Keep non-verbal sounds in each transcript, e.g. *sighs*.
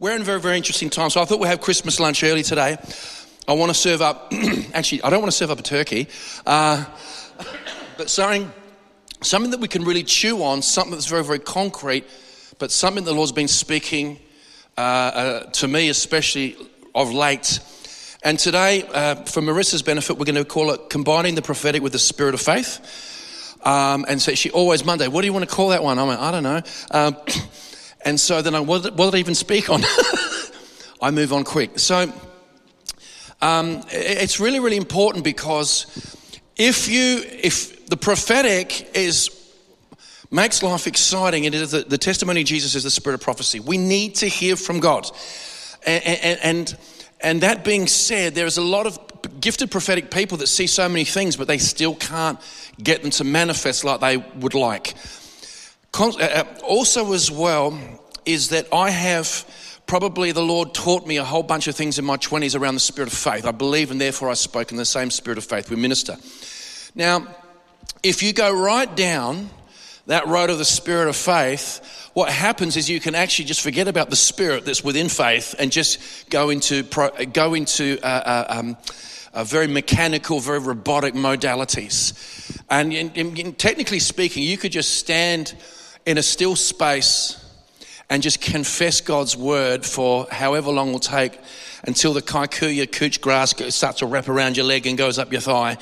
We're in very, very interesting time. So I thought we'd have Christmas lunch early today. I want to serve up, *coughs* actually, I don't want to serve up a turkey, uh, but something, something that we can really chew on, something that's very, very concrete, but something the Lord's been speaking uh, uh, to me, especially of late. And today, uh, for Marissa's benefit, we're going to call it Combining the Prophetic with the Spirit of Faith. Um, and so she always, Monday, what do you want to call that one? I'm like, I don't know. Um, and so then I, I even speak on? *laughs* I move on quick. So um, it's really, really important because if you, if the prophetic is makes life exciting, it is the, the testimony of Jesus is the spirit of prophecy. We need to hear from God, and, and, and that being said, there's a lot of gifted prophetic people that see so many things, but they still can't get them to manifest like they would like. Uh, uh, also, as well, is that I have probably the Lord taught me a whole bunch of things in my 20s around the spirit of faith. I believe and therefore I spoke in the same spirit of faith we minister. Now, if you go right down that road of the spirit of faith, what happens is you can actually just forget about the spirit that's within faith and just go into, go into uh, uh, um, uh, very mechanical, very robotic modalities. And in, in, in technically speaking, you could just stand in a still space and just confess God's word for however long will take until the kikuyu couch grass starts to wrap around your leg and goes up your thigh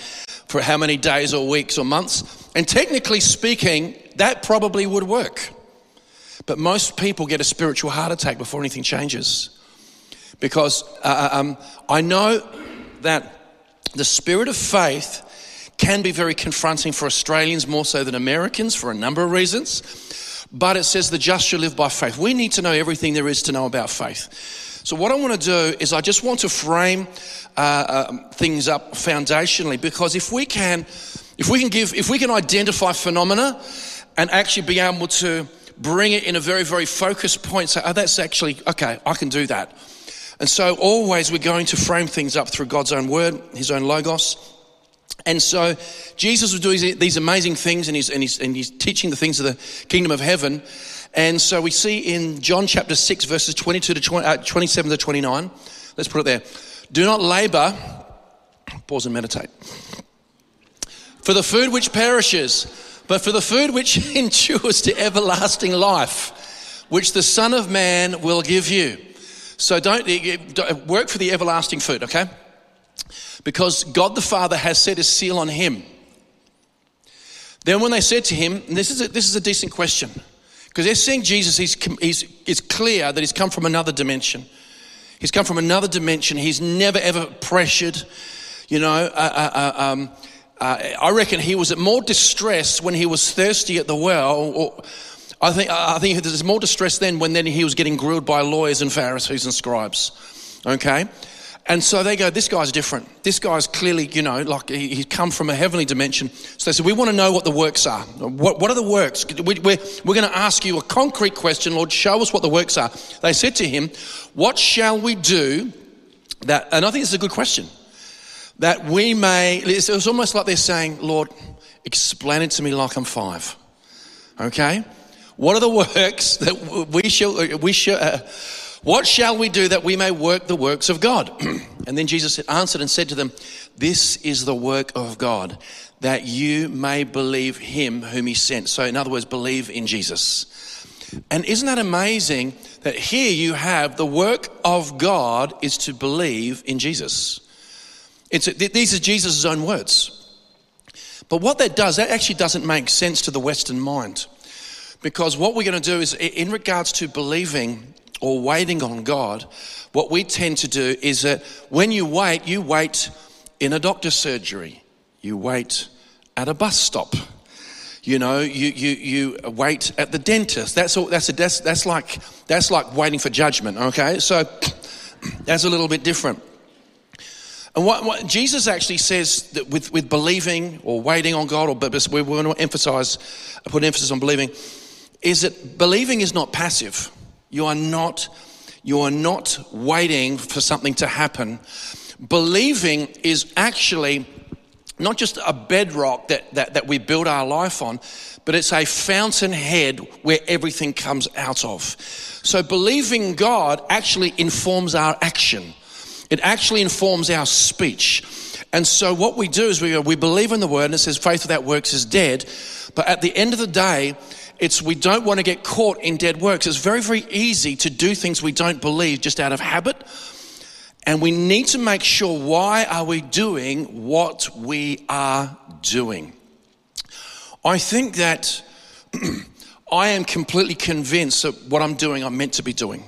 for how many days or weeks or months. And technically speaking, that probably would work. But most people get a spiritual heart attack before anything changes. Because uh, uh um, I know that the spirit of faith can be very confronting for Australians more so than Americans for a number of reasons. But it says the just shall live by faith. We need to know everything there is to know about faith. So, what I want to do is, I just want to frame uh, uh, things up foundationally because if we can, if we can give, if we can identify phenomena and actually be able to bring it in a very, very focused point, say, oh, that's actually, okay, I can do that. And so, always we're going to frame things up through God's own word, His own logos. And so Jesus was doing these amazing things and he's, and, he's, and he's teaching the things of the kingdom of heaven. And so we see in John chapter 6, verses 22 to 20, uh, 27 to 29. Let's put it there. Do not labor, pause and meditate, for the food which perishes, but for the food which *laughs* endures to everlasting life, which the Son of Man will give you. So don't, don't work for the everlasting food, okay? Because God the Father has set his seal on him. Then, when they said to him, this is a, this is a decent question, because they're seeing Jesus, he's, he's, it's clear that he's come from another dimension. He's come from another dimension. He's never ever pressured. You know, uh, uh, uh, um, uh, I reckon he was at more distress when he was thirsty at the well. Or, I think, I think there's more distress then when then he was getting grilled by lawyers and Pharisees and scribes. Okay? And so they go, this guy's different. This guy's clearly, you know, like he's come from a heavenly dimension. So they said, we want to know what the works are. What, what are the works? We, we're, we're going to ask you a concrete question, Lord, show us what the works are. They said to him, what shall we do that, and I think it's a good question, that we may, it was almost like they're saying, Lord, explain it to me like I'm five. Okay? What are the works *laughs* that we shall, we shall, uh, what shall we do that we may work the works of God? *clears throat* and then Jesus answered and said to them, This is the work of God, that you may believe him whom he sent. So, in other words, believe in Jesus. And isn't that amazing that here you have the work of God is to believe in Jesus? It's, these are Jesus' own words. But what that does, that actually doesn't make sense to the Western mind. Because what we're going to do is, in regards to believing or waiting on God, what we tend to do is that when you wait, you wait in a doctor's surgery, you wait at a bus stop. You know, you, you, you wait at the dentist. That's, all, that's, a, that's, that's, like, that's like waiting for judgment, okay? So *clears throat* that's a little bit different. And what, what, Jesus actually says that with, with believing or waiting on God, or but we want to emphasize, put emphasis on believing, is that believing is not passive. You are not, you are not waiting for something to happen. Believing is actually not just a bedrock that, that, that we build our life on, but it's a fountainhead where everything comes out of. So believing God actually informs our action. It actually informs our speech. And so what we do is we, we believe in the word and it says faith without works is dead. But at the end of the day, it's we don't want to get caught in dead works. It's very, very easy to do things we don't believe just out of habit and we need to make sure why are we doing what we are doing. I think that *clears throat* I am completely convinced that what I'm doing, I'm meant to be doing.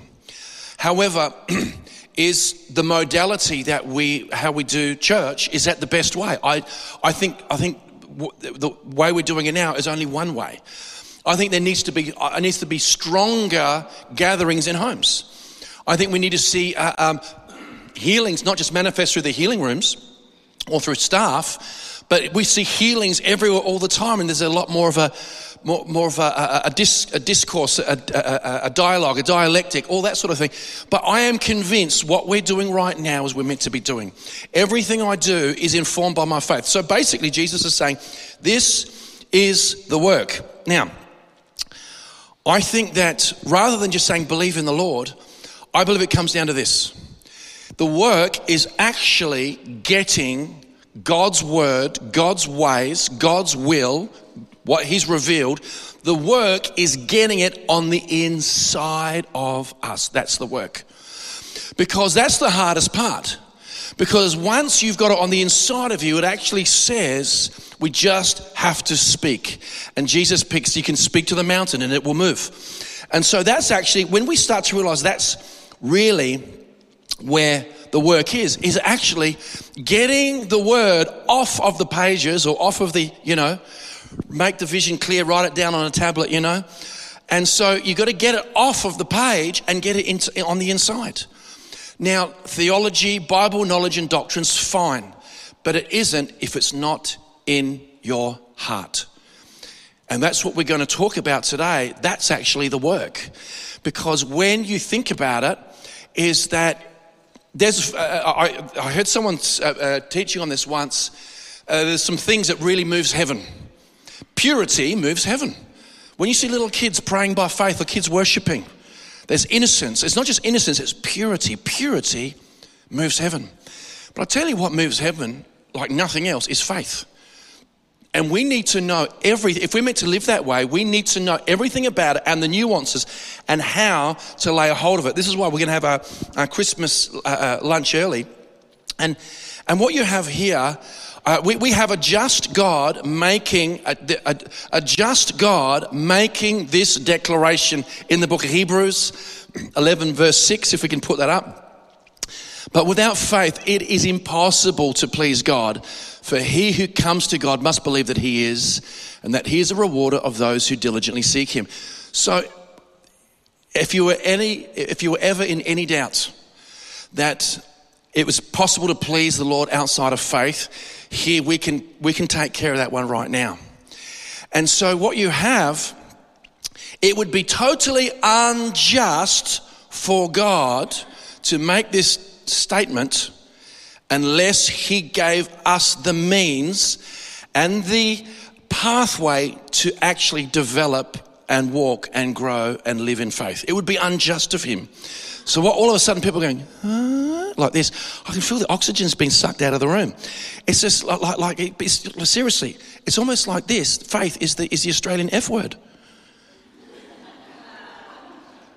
However, *clears throat* is the modality that we how we do church is that the best way? I I think I think the way we're doing it now is only one way. I think there needs to be uh, needs to be stronger gatherings in homes. I think we need to see uh, um, healings not just manifest through the healing rooms or through staff, but we see healings everywhere all the time, and there's a lot more of a more, more of a, a, a, dis, a discourse, a, a, dialogue, a dialectic, all that sort of thing. But I am convinced what we're doing right now is we're meant to be doing. Everything I do is informed by my faith. So basically, Jesus is saying, This is the work. Now, I think that rather than just saying believe in the Lord, I believe it comes down to this. The work is actually getting God's word, God's ways, God's will, what He's revealed. The work is getting it on the inside of us. That's the work. Because that's the hardest part. Because once you've got it on the inside of you, it actually says we just have to speak. And Jesus picks, you can speak to the mountain and it will move. And so that's actually, when we start to realize that's really where the work is, is actually getting the word off of the pages or off of the, you know, make the vision clear, write it down on a tablet, you know. And so you've got to get it off of the page and get it into, on the inside. Now, theology, Bible knowledge, and doctrine's fine, but it isn't if it's not in your heart. And that's what we're going to talk about today. That's actually the work. Because when you think about it, is that there's, uh, I, I, heard someone uh, uh, teaching on this once. Uh, there's some things that really moves heaven. Purity moves heaven. When you see little kids praying by faith or kids worshiping, there's innocence. It's not just innocence, it's purity. Purity moves heaven. But I tell you what moves heaven like nothing else is faith. And we need to know everything. If we're meant to live that way, we need to know everything about it and the nuances and how to lay a hold of it. This is why we're going to have our, our Christmas uh, uh, lunch early. And, and what you have here, uh, we, we have a just God making, a, a, a just God making this declaration in the book of Hebrews *clears throat* 11, verse 6, if we can put that up. But without faith, it is impossible to please God. For he who comes to God must believe that he is, and that he is a rewarder of those who diligently seek him. So, if you were any, if you were ever in any doubt that it was possible to please the Lord outside of faith, here we can we can take care of that one right now. And so, what you have, it would be totally unjust for God to make this statement unless He gave us the means and the pathway to actually develop and walk and grow and live in faith. It would be unjust of Him. So, what all of a sudden people are going, like this, I can feel the oxygen's being sucked out of the room. It's just like, like, like it's, seriously, it's almost like this faith is the, is the Australian F word.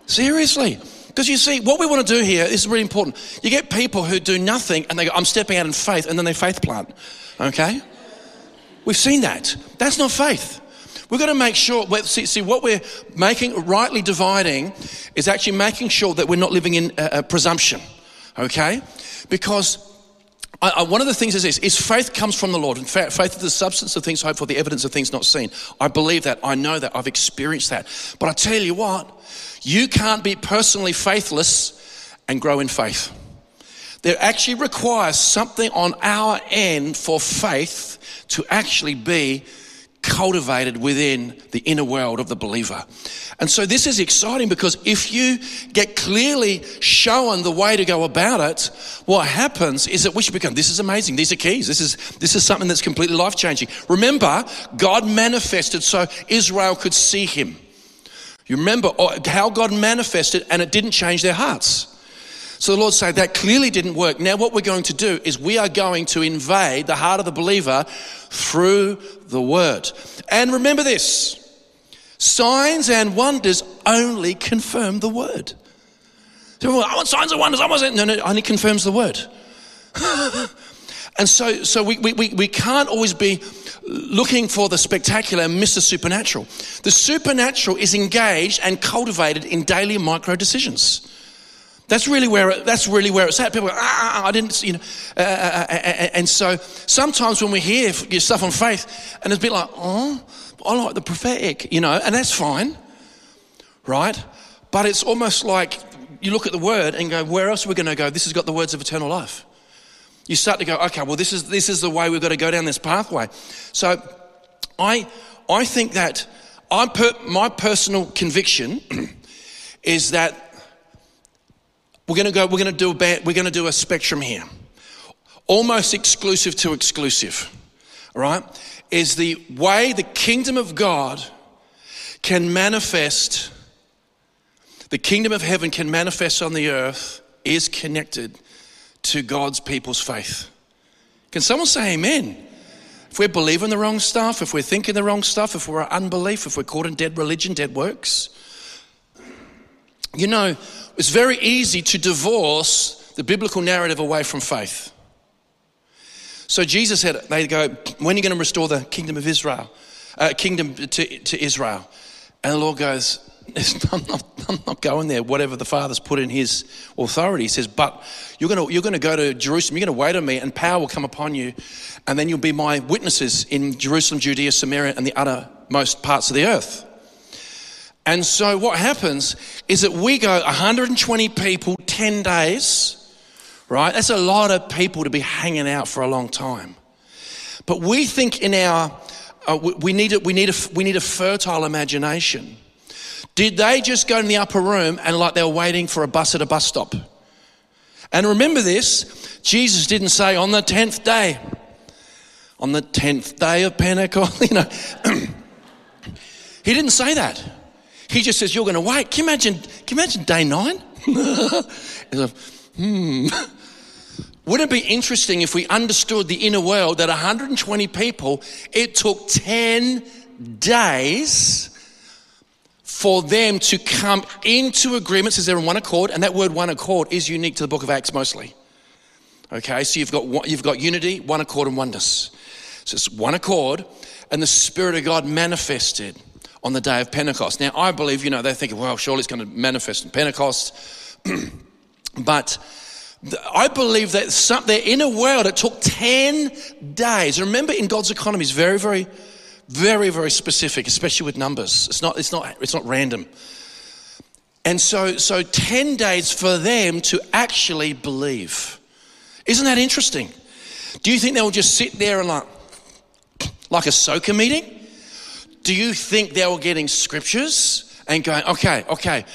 Seriously. Because you see, what we want to do here is really important. You get people who do nothing and they go, I'm stepping out in faith, and then they faith plant. Okay? We've seen that. That's not faith. We've got to make sure, see, see, what we're making, rightly dividing, is actually making sure that we're not living in presumption. Okay? Because I, I, one of the things is this: is faith comes from the Lord. And faith is the substance of things hoped for, the evidence of things not seen. I believe that. I know that. I've experienced that. But I tell you what, you can't be personally faithless and grow in faith. There actually requires something on our end for faith to actually be cultivated within the inner world of the believer. And so this is exciting because if you get clearly shown the way to go about it, what happens is that we should become, this is amazing. These are keys. This is, this is something that's completely life changing. Remember, God manifested so Israel could see him. You remember uh, how God manifested and it didn't change their hearts. So the Lord said that clearly didn't work. Now, what we're going to do is we are going to invade the heart of the believer through the word. And remember this signs and wonders only confirm the word. So, I want signs and wonders. I want no, no, only confirms the word. *laughs* and so, so we, we, we can't always be looking for the spectacular and miss the supernatural. The supernatural is engaged and cultivated in daily micro decisions. That's really where it, that's really where it's at. People go, ah, ah, ah I didn't, you know, uh, uh, uh, uh, and so sometimes when we hear stuff on faith, and it's a bit like, oh, I like the prophetic, you know, and that's fine, right? But it's almost like you look at the word and go, where else are we going to go? This has got the words of eternal life. You start to go, okay, well, this is this is the way we've got to go down this pathway. So, I I think that I per, my personal conviction *clears throat* is that we're going to go, we're going to do a, we're going to do a spectrum here. Almost exclusive to exclusive, right? Is the way the kingdom of God can manifest, the kingdom of heaven can manifest on the earth is connected to God's people's faith. Can someone say amen? If we're believing the wrong stuff, if we're thinking the wrong stuff, if we're unbelief, if we're caught in dead religion, dead works, you know, it's very easy to divorce the biblical narrative away from faith. So Jesus said, they go, when are you going to restore the kingdom of Israel? Uh, kingdom to, to Israel. And the Lord goes, *laughs* I'm not, I'm not going there, whatever the Father's put in his authority. He says, but you're going to, you're going to go to Jerusalem, you're going to wait on me, and power will come upon you, and then you'll be my witnesses in Jerusalem, Judea, Samaria, and the uttermost parts of the earth. And so what happens is that we go 120 people, 10 days, right? That's a lot of people to be hanging out for a long time. But we think in our, uh, we, need a, we, need a, we need a fertile imagination. Did they just go in the upper room and like they were waiting for a bus at a bus stop? And remember this Jesus didn't say on the 10th day, on the 10th day of Pentecost, *laughs* you know. *clears throat* he didn't say that. He just says, You're going to wait. Can you imagine, can you imagine day nine? *laughs* hmm. Wouldn't it be interesting if we understood the inner world that 120 people, it took 10 days for them to come into agreement, says they're in one accord, and that word one accord is unique to the book of Acts mostly. Okay, so you've got, you've got unity, one accord, and oneness. So it's one accord, and the Spirit of God manifested on the day of Pentecost. Now, I believe, you know, they're thinking, well, surely it's going to manifest in Pentecost. *clears throat* but I believe that some, they're in a world, it took 10 days. Remember, in God's economy, is very, very, very, very specific, especially with numbers. It's not, it's not, it's not random. And so, so 10 days for them to actually believe. Isn't that interesting? Do you think they'll just sit there and like, *clears throat* like a soaker meeting? Do you think they were getting scriptures and going, okay, okay,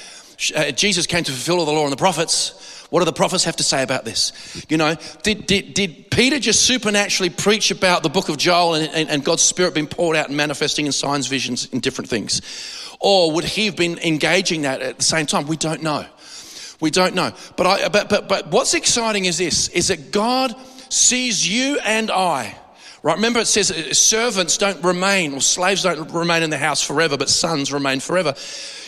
uh, Jesus came to fulfill all the law and the prophets. What do the prophets have to say about this? You know, did, did, did Peter just supernaturally preach about the book of Joel and, and, and God's Spirit being poured out and manifesting in signs, visions, and different things? Or would he have been engaging that at the same time? We don't know. We don't know. But, I, but, but, but what's exciting is this, is that God sees you and I Right? Remember, it says uh, servants don't remain, or slaves don't remain in the house forever, but sons remain forever.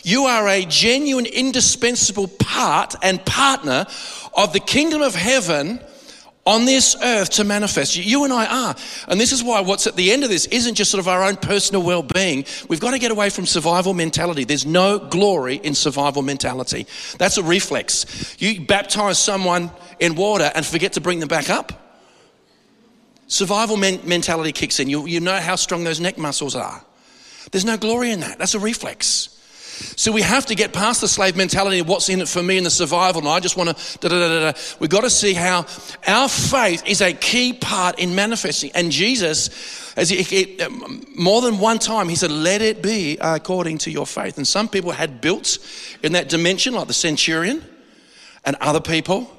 You are a genuine, indispensable part and partner of the kingdom of heaven on this earth to manifest. You and I are. And this is why what's at the end of this isn't just sort of our own personal well being. We've got to get away from survival mentality. There's no glory in survival mentality. That's a reflex. You baptize someone in water and forget to bring them back up. Survival men- mentality kicks in. You, you know how strong those neck muscles are. There's no glory in that. That's a reflex. So we have to get past the slave mentality of what's in it for me and the survival. And I just want to da da da da. We've got to see how our faith is a key part in manifesting. And Jesus, as he, he, more than one time, he said, "Let it be according to your faith." And some people had built in that dimension, like the centurion, and other people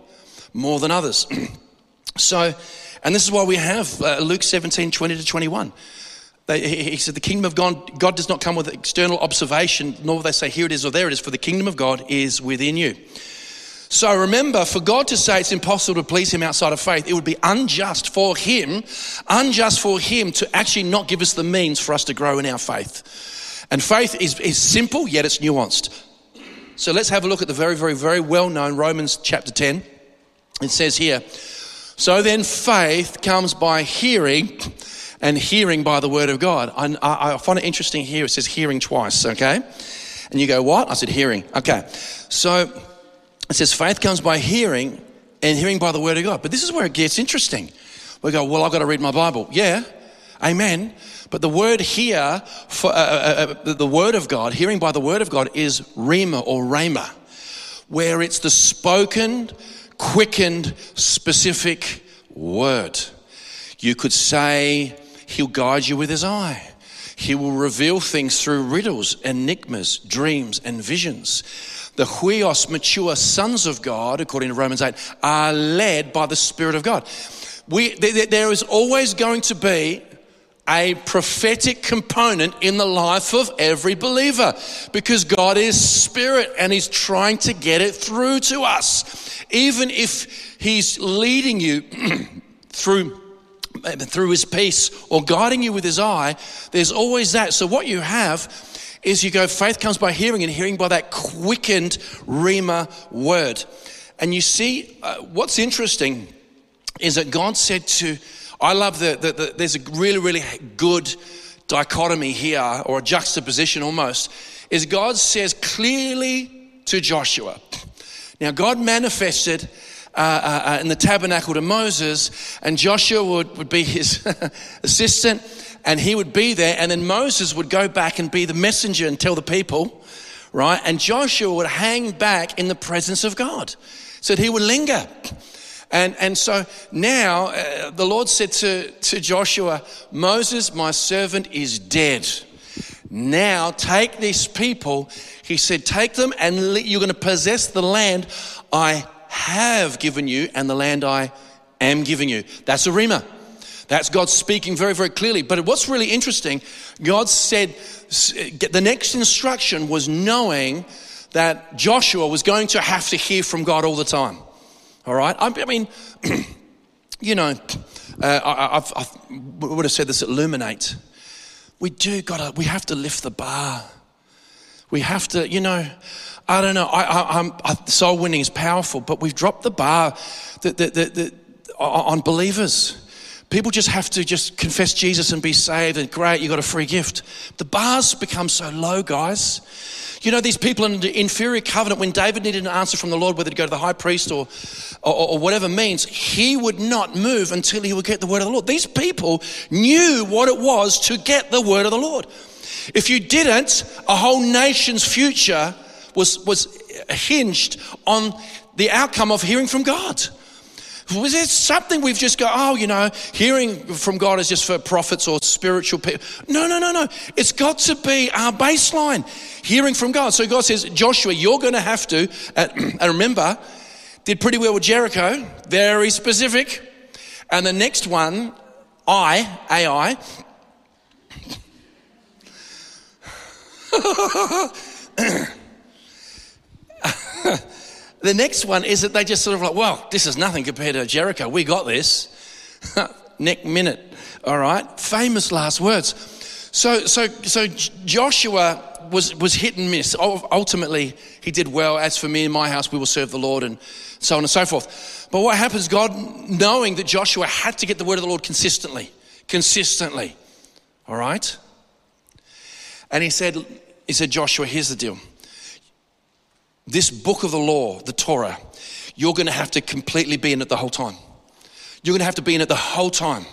more than others. *clears throat* so, and this is why we have uh, Luke 17, 20 to 21. They, he said, The kingdom of God, God does not come with external observation, nor will they say, Here it is or there it is, for the kingdom of God is within you. So remember, for God to say it's impossible to please Him outside of faith, it would be unjust for Him, unjust for Him to actually not give us the means for us to grow in our faith. And faith is, is simple, yet it's nuanced. So let's have a look at the very, very, very well known Romans chapter 10. It says here, So then faith comes by hearing and hearing by the word of God. I, I, find it interesting here, it says hearing twice, okay? And you go, what? I said hearing. Okay. So it says faith comes by hearing and hearing by the word of God. But this is where it gets interesting. We go, well, I've got to read my Bible. Yeah, amen. But the word here, for, uh, uh, uh, the word of God, hearing by the word of God is rhema or rhema, where it's the spoken, quickened, specific word. You could say, He'll guide you with His eye. He will reveal things through riddles, enigmas, dreams, and visions. The huios, mature sons of God, according to Romans 8, are led by the Spirit of God. We, there is always going to be a prophetic component in the life of every believer because God is spirit and He's trying to get it through to us. Even if He's leading you *clears throat* through through his peace or guiding you with his eye, there's always that. So, what you have is you go, faith comes by hearing, and hearing by that quickened Rhema word. And you see, uh, what's interesting is that God said to, I love that the, the, there's a really, really good dichotomy here, or a juxtaposition almost, is God says clearly to Joshua. Now, God manifested uh, uh, uh, in the tabernacle to Moses, and Joshua would, would be his *laughs* assistant, and he would be there, and then Moses would go back and be the messenger and tell the people, right? And Joshua would hang back in the presence of God, so that he would linger. And, and so now uh, the Lord said to, to Joshua, Moses, my servant, is dead. Now take these people, he said, take them and you're going to possess the land I have given you and the land I am giving you. That's a rhema. That's God speaking very, very clearly. But what's really interesting, God said the next instruction was knowing that Joshua was going to have to hear from God all the time. All right? I mean, *clears throat* you know, uh, I, I've, I would have said this at Illuminate. We do gotta, we have to lift the bar. We have to, you know, I don't know. I, I, I, soul winning is powerful, but we've dropped the bar the, the, the, on believers. People just have to just confess Jesus and be saved, and great, you got a free gift. The bars become so low, guys. You know, these people in the inferior covenant, when David needed an answer from the Lord, whether to go to the high priest or, or, or, whatever means, he would not move until he would get the word of the Lord. These people knew what it was to get the word of the Lord. If you didn't, a whole nation's future was, was hinged on the outcome of hearing from God. Was it something we've just got, oh, you know, hearing from God is just for prophets or spiritual people? No, no, no, no. It's got to be our baseline, hearing from God. So God says, Joshua, you're going to have to, *clears throat* and remember, did pretty well with Jericho, very specific. And the next one, I, Ai, *laughs* the next one is that they just sort of like, well, this is nothing compared to Jericho. We got this. *laughs* Neck minute. All right. Famous last words. So, so, so Joshua was, was hit and miss. Ultimately, he did well. As for me and my house, we will serve the Lord and so on and so forth. But what happens, God, knowing that Joshua had to get the word of the Lord consistently, consistently. All right. And he said, he said, Joshua, here's the deal this book of the law, the Torah, you're going to have to completely be in it the whole time. You're going to have to be in it the whole time.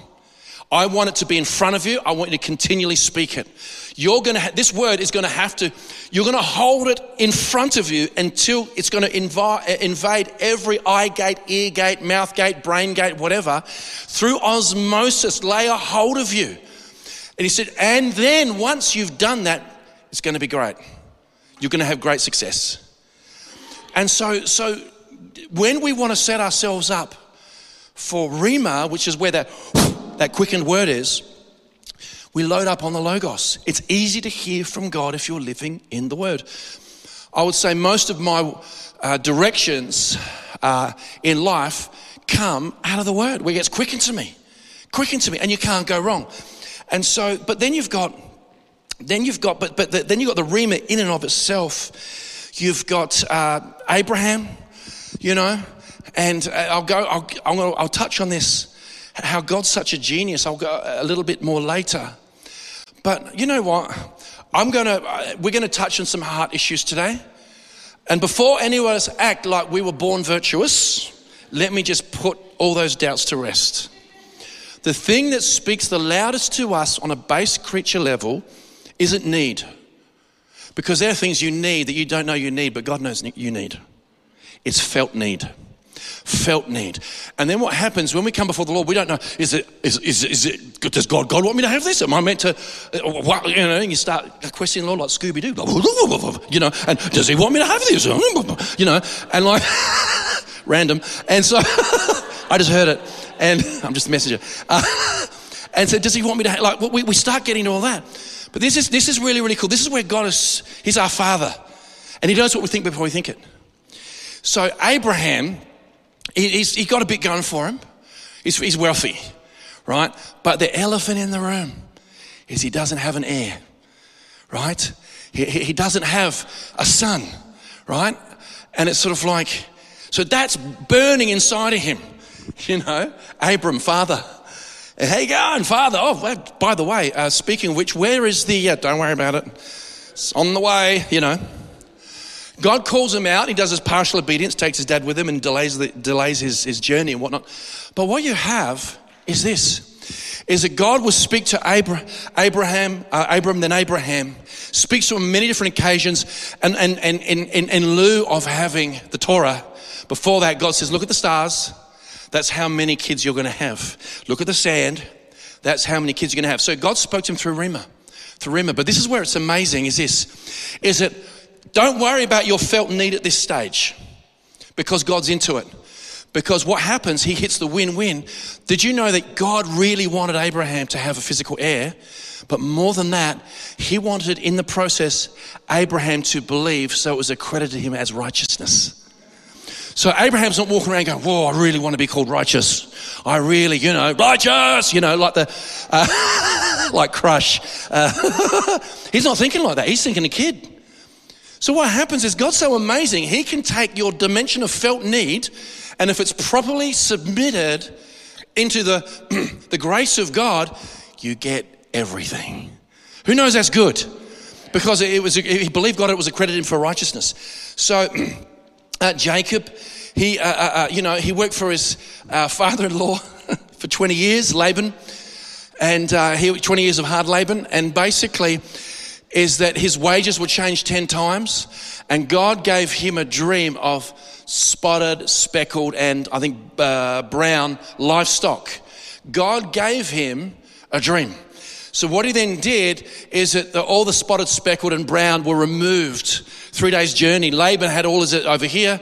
I want it to be in front of you. I want you to continually speak it. You're going to, ha- this word is going to have to, you're going to hold it in front of you until it's going to invi- uh, invade every eye gate, ear gate, mouth gate, brain gate, whatever, through osmosis, lay a hold of you. And he said, and then once you've done that, it's going to be great. You're going to have great success. And so, so when we want to set ourselves up for Rhema, which is where that, that quickened word is, we load up on the Logos. It's easy to hear from God if you're living in the Word. I would say most of my uh, directions uh, in life come out of the Word, where it gets quickened to me, quickened to me, and you can't go wrong. And so, but then you've got, then you've got, but but the, then you've got the Rhema in and of itself. You've got uh, Abraham, you know, and uh, I'll go, I'll, I'll, I'll touch on this, how God's such a genius. I'll go a little bit more later. But you know what? I'm going to, uh, we're going to touch on some heart issues today. And before any of us act like we were born virtuous, let me just put all those doubts to rest. The thing that speaks the loudest to us on a base creature level isn't need. Because there are things you need that you don't know you need, but God knows you need. It's felt need felt need. And then what happens when we come before the Lord, we don't know, is it, is, is, is it, does God, God want me to have this? Am I meant to, uh, what, you know, and you start questioning the Lord like Scooby-Doo, *laughs* you know, and does he want me to have this? *laughs* You know, and like, *laughs* random. And so I just heard it and I'm just a messenger. Uh, and so does he want me to, like, we, we start getting to all that. But this is, this is really, really cool. This is where God is, he's our father. And he knows what we think before we think it. So Abraham, He's, he's got a bit going for him. He's, he's wealthy, right? But the elephant in the room is he doesn't have an heir, right? He, he doesn't have a son, right? And it's sort of like, so that's burning inside of him, *laughs* you know? Abram, father. How you going, father? Oh, well, by the way, uh, speaking of which, where is the, uh, don't worry about it. It's on the way, you know. God calls him out. He does his partial obedience, takes his dad with him, and delays, the, delays his, his journey and whatnot. But what you have is this is that God will speak to Abraham, uh, Abram, then Abraham, speaks to him on many different occasions, and, and, and in, in lieu of having the Torah, before that, God says, Look at the stars. That's how many kids you're going to have. Look at the sand. That's how many kids you're going to have. So God spoke to him through Rhema, Through Rhema. But this is where it's amazing is this, is that don't worry about your felt need at this stage because God's into it. Because what happens, he hits the win win. Did you know that God really wanted Abraham to have a physical heir? But more than that, he wanted in the process Abraham to believe so it was accredited to him as righteousness. So Abraham's not walking around going, Whoa, I really want to be called righteous. I really, you know, righteous, you know, like the, uh, *laughs* like crush. Uh, *laughs* he's not thinking like that. He's thinking a kid. So what happens is God's so amazing, He can take your dimension of felt need, and if it's properly submitted into the, *clears throat* the grace of God, you get everything. Who knows that's good? Because it was, he believed God it was accredited for righteousness. So *clears throat* uh, Jacob, he, uh, uh, uh, you know, he worked for his uh, father-in-law *laughs* for 20 years, Laban, and uh, he 20 years of hard Laban, and basically is that his wages would change 10 times, and God gave him a dream of spotted, speckled, and I think brown livestock. God gave him a dream. So what he then did is that the, all the spotted, speckled, and brown were removed. Three days journey. Laban had all his over here.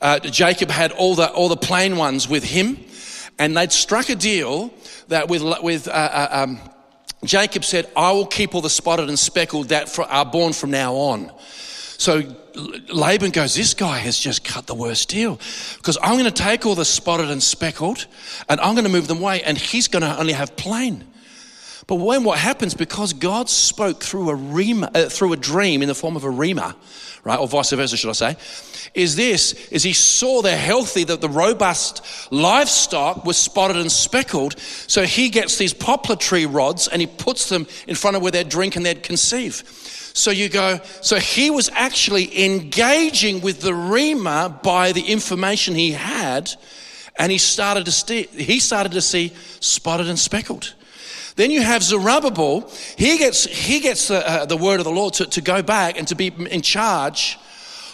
Uh, Jacob had all the all the plain ones with him, and they'd struck a deal that with with uh, uh um, Jacob said, I will keep all the spotted and speckled that are born from now on. So Laban goes, This guy has just cut the worst deal because I'm going to take all the spotted and speckled and I'm going to move them away, and he's going to only have plain. But when what happens, because God spoke through a, rhema, uh, through a dream in the form of a rhema, right, or vice versa, should I say, is this, is he saw the healthy, that the robust livestock was spotted and speckled. So he gets these poplar tree rods and he puts them in front of where they'd drink and they'd conceive. So you go, so he was actually engaging with the Rhema by the information he had, and he started to see, he started to see spotted and speckled. Then you have Zerubbabel. He gets, he gets uh, uh, the word of the Lord to, to go back and to be in charge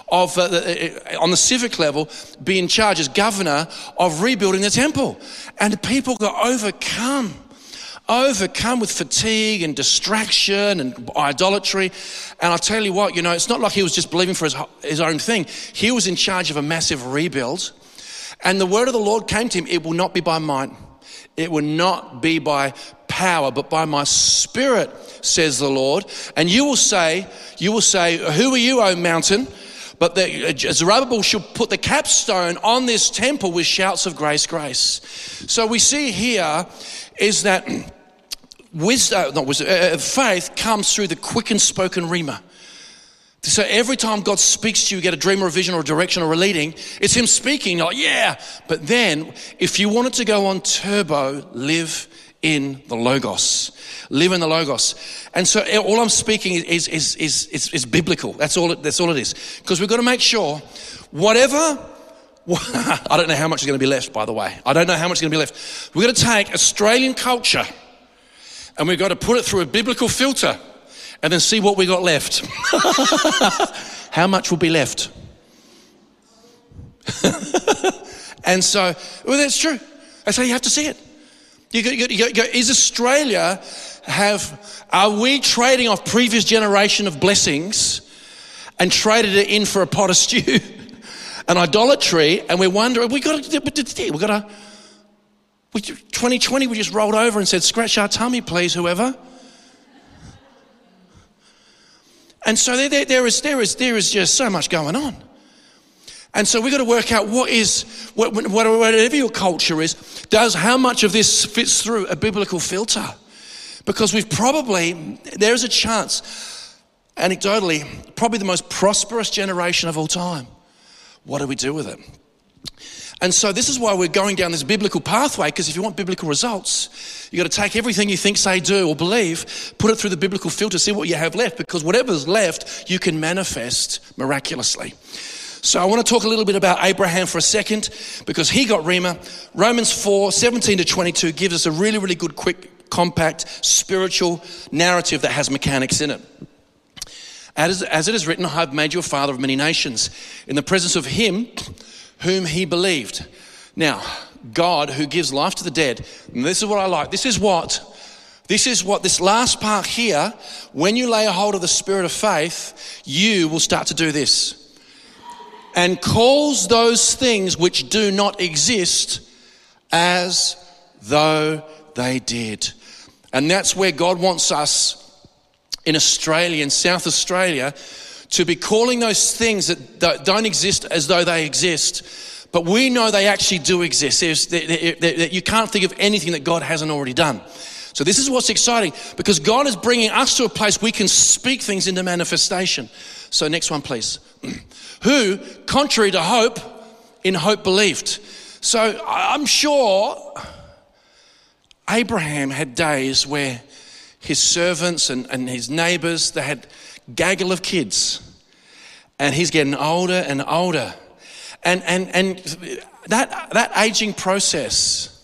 of, uh, the, uh, on the civic level, be in charge as governor of rebuilding the temple. And the people got overcome overcome with fatigue and distraction and idolatry. And I'll tell you what, you know, it's not like he was just believing for his, his own thing. He was in charge of a massive rebuild. And the word of the Lord came to him it will not be by might, it will not be by power, but by my spirit, says the Lord. And you will say, You will say, Who are you, O mountain? But the, Zerubbabel shall put the capstone on this temple with shouts of grace, grace. So we see here is that *clears throat* wisdom, not wisdom, uh, uh, faith comes through the quick and spoken rhema. So every time God speaks to you, you get a dream or a vision or a direction or a leading, it's Him speaking. You're like, yeah. But then, if you wanted to go on turbo, live in the Logos. Live in the Logos. And so eh, all I'm speaking is, is, is, is, is biblical. That's all, it, that's all it is. Because we've got to make sure whatever *laughs* I don't know how much is going to be left, by the way. I don't know how much is going to be left. We've got to take Australian culture and we've got to put it through a biblical filter and then see what we got left. *laughs* How much will be left? *laughs* and so, well, that's true. That's how you have to see it. You go, you go, is Australia have, are we trading off previous generation of blessings and traded it in for a pot of *laughs* stew and idolatry? And we're wondering, we got to, we got to, we, 2020, we just rolled over and said, scratch our tummy, please, whoever. And so there, there, there, is, there, is, there is just so much going on. And so we've got to work out what is, whatever your culture is, does how much of this fits through a biblical filter? Because we've probably, there's a chance, anecdotally, probably the most prosperous generation of all time. What do we do with it? And so this is why we're going down this biblical pathway, because if you want biblical results, you've got to take everything you think, say, do, or believe, put it through the biblical filter, see what you have left, because whatever's left, you can manifest miraculously. So I want to talk a little bit about Abraham for a second, because he got Rhema. Romans 4, 17 to 22 gives us a really, really good, quick, compact, spiritual narrative that has mechanics in it. As, as it is written, I have made you a father of many nations. In the presence of him, whom he believed. Now, God who gives life to the dead. And this is what I like. This is what this is what this last part here, when you lay a hold of the spirit of faith, you will start to do this. And calls those things which do not exist as though they did. And that's where God wants us in Australia, in South Australia, to be calling those things that don't exist as though they exist. But we know they actually do exist. That you can't think of anything that God hasn't already done. So, this is what's exciting because God is bringing us to a place we can speak things into manifestation. So, next one, please. *clears throat* Who, contrary to hope, in hope believed. So, I'm sure Abraham had days where his servants and, and his neighbors, they had gaggle of kids. And he's getting older and older. And, and, and that, that aging process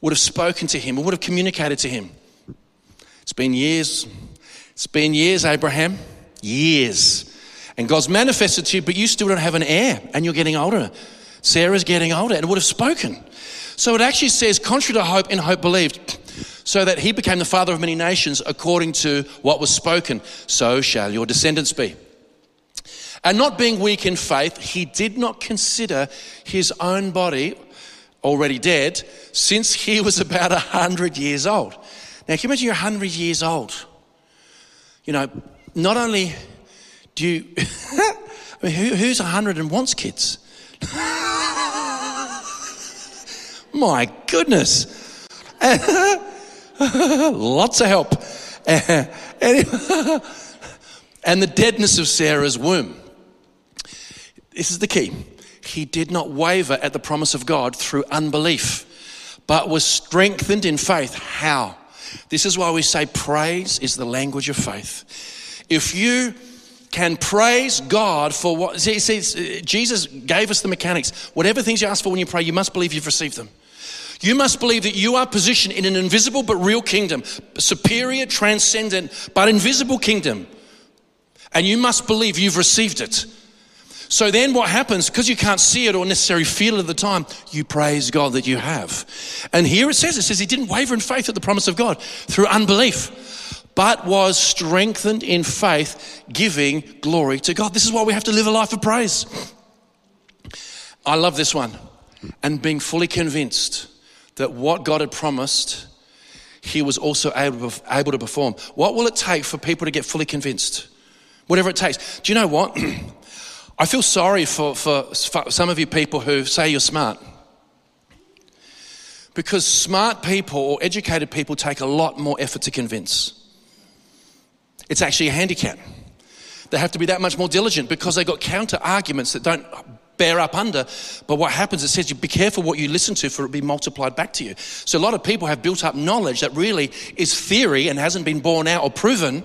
would have spoken to him, would have communicated to him. It's been years. It's been years, Abraham. Years. And God's manifested to you, but you still don't have an heir, and you're getting older. Sarah's getting older, and would have spoken. So it actually says, contrary to hope, in hope believed *clears throat* so that he became the father of many nations according to what was spoken. So shall your descendants be. And not being weak in faith, he did not consider his own body already dead since he *laughs* was about a hundred years old. Now, can you imagine you're a hundred years old? You know, not only do you, *laughs* I mean, who, who's a hundred and wants kids? *laughs* My goodness. *laughs* Lots of help. and the deadness of Sarah's womb. This is the key. He did not waver at the promise of God through unbelief, but was strengthened in faith. How? This is why we say praise is the language of faith. If you can praise God for what, see, see, uh, Jesus gave us the mechanics. Whatever things you ask for when you pray, you must believe you've received them. You must believe that you are positioned in an invisible but real kingdom, superior, transcendent, but invisible kingdom. And you must believe you've received it. So then what happens, because you can't see it or necessarily feel it at the time, you praise God that you have. And here it says, it says he didn't waver in faith at the promise of God through unbelief, but was strengthened in faith, giving glory to God. This is why we have to live a life of praise. I love this one. And being fully convinced that what God had promised, he was also able, able to perform. What will it take for people to get fully convinced? Whatever it takes. Do you know what? *clears throat* I feel sorry for, for, for some of you people who say you're smart. Because smart people or educated people take a lot more effort to convince. It's actually a handicap. They have to be that much more diligent because they've got counter arguments that don't bear up under. But what happens, it says you be careful what you listen to for it be multiplied back to you. So a lot of people have built up knowledge that really is theory and hasn't been borne out or proven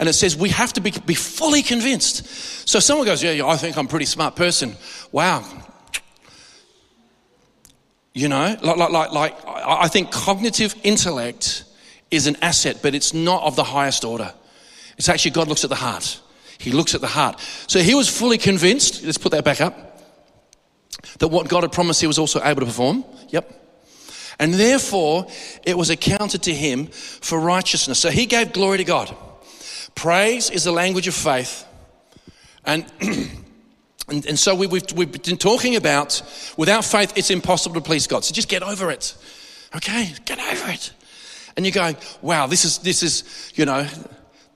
and it says we have to be, be fully convinced. So someone goes, yeah, yeah, I think I'm a pretty smart person. Wow. You know, like, like, like, like I think cognitive intellect is an asset, but it's not of the highest order. It's actually God looks at the heart. He looks at the heart. So he was fully convinced, let's put that back up, that what God had promised he was also able to perform. Yep. And therefore, it was accounted to him for righteousness. So he gave glory to God. Praise is the language of faith. And, *clears throat* and, and, so we, we've, we've been talking about without faith, it's impossible to please God. So just get over it. Okay? Get over it. And you're going, wow, this is, this is, you know,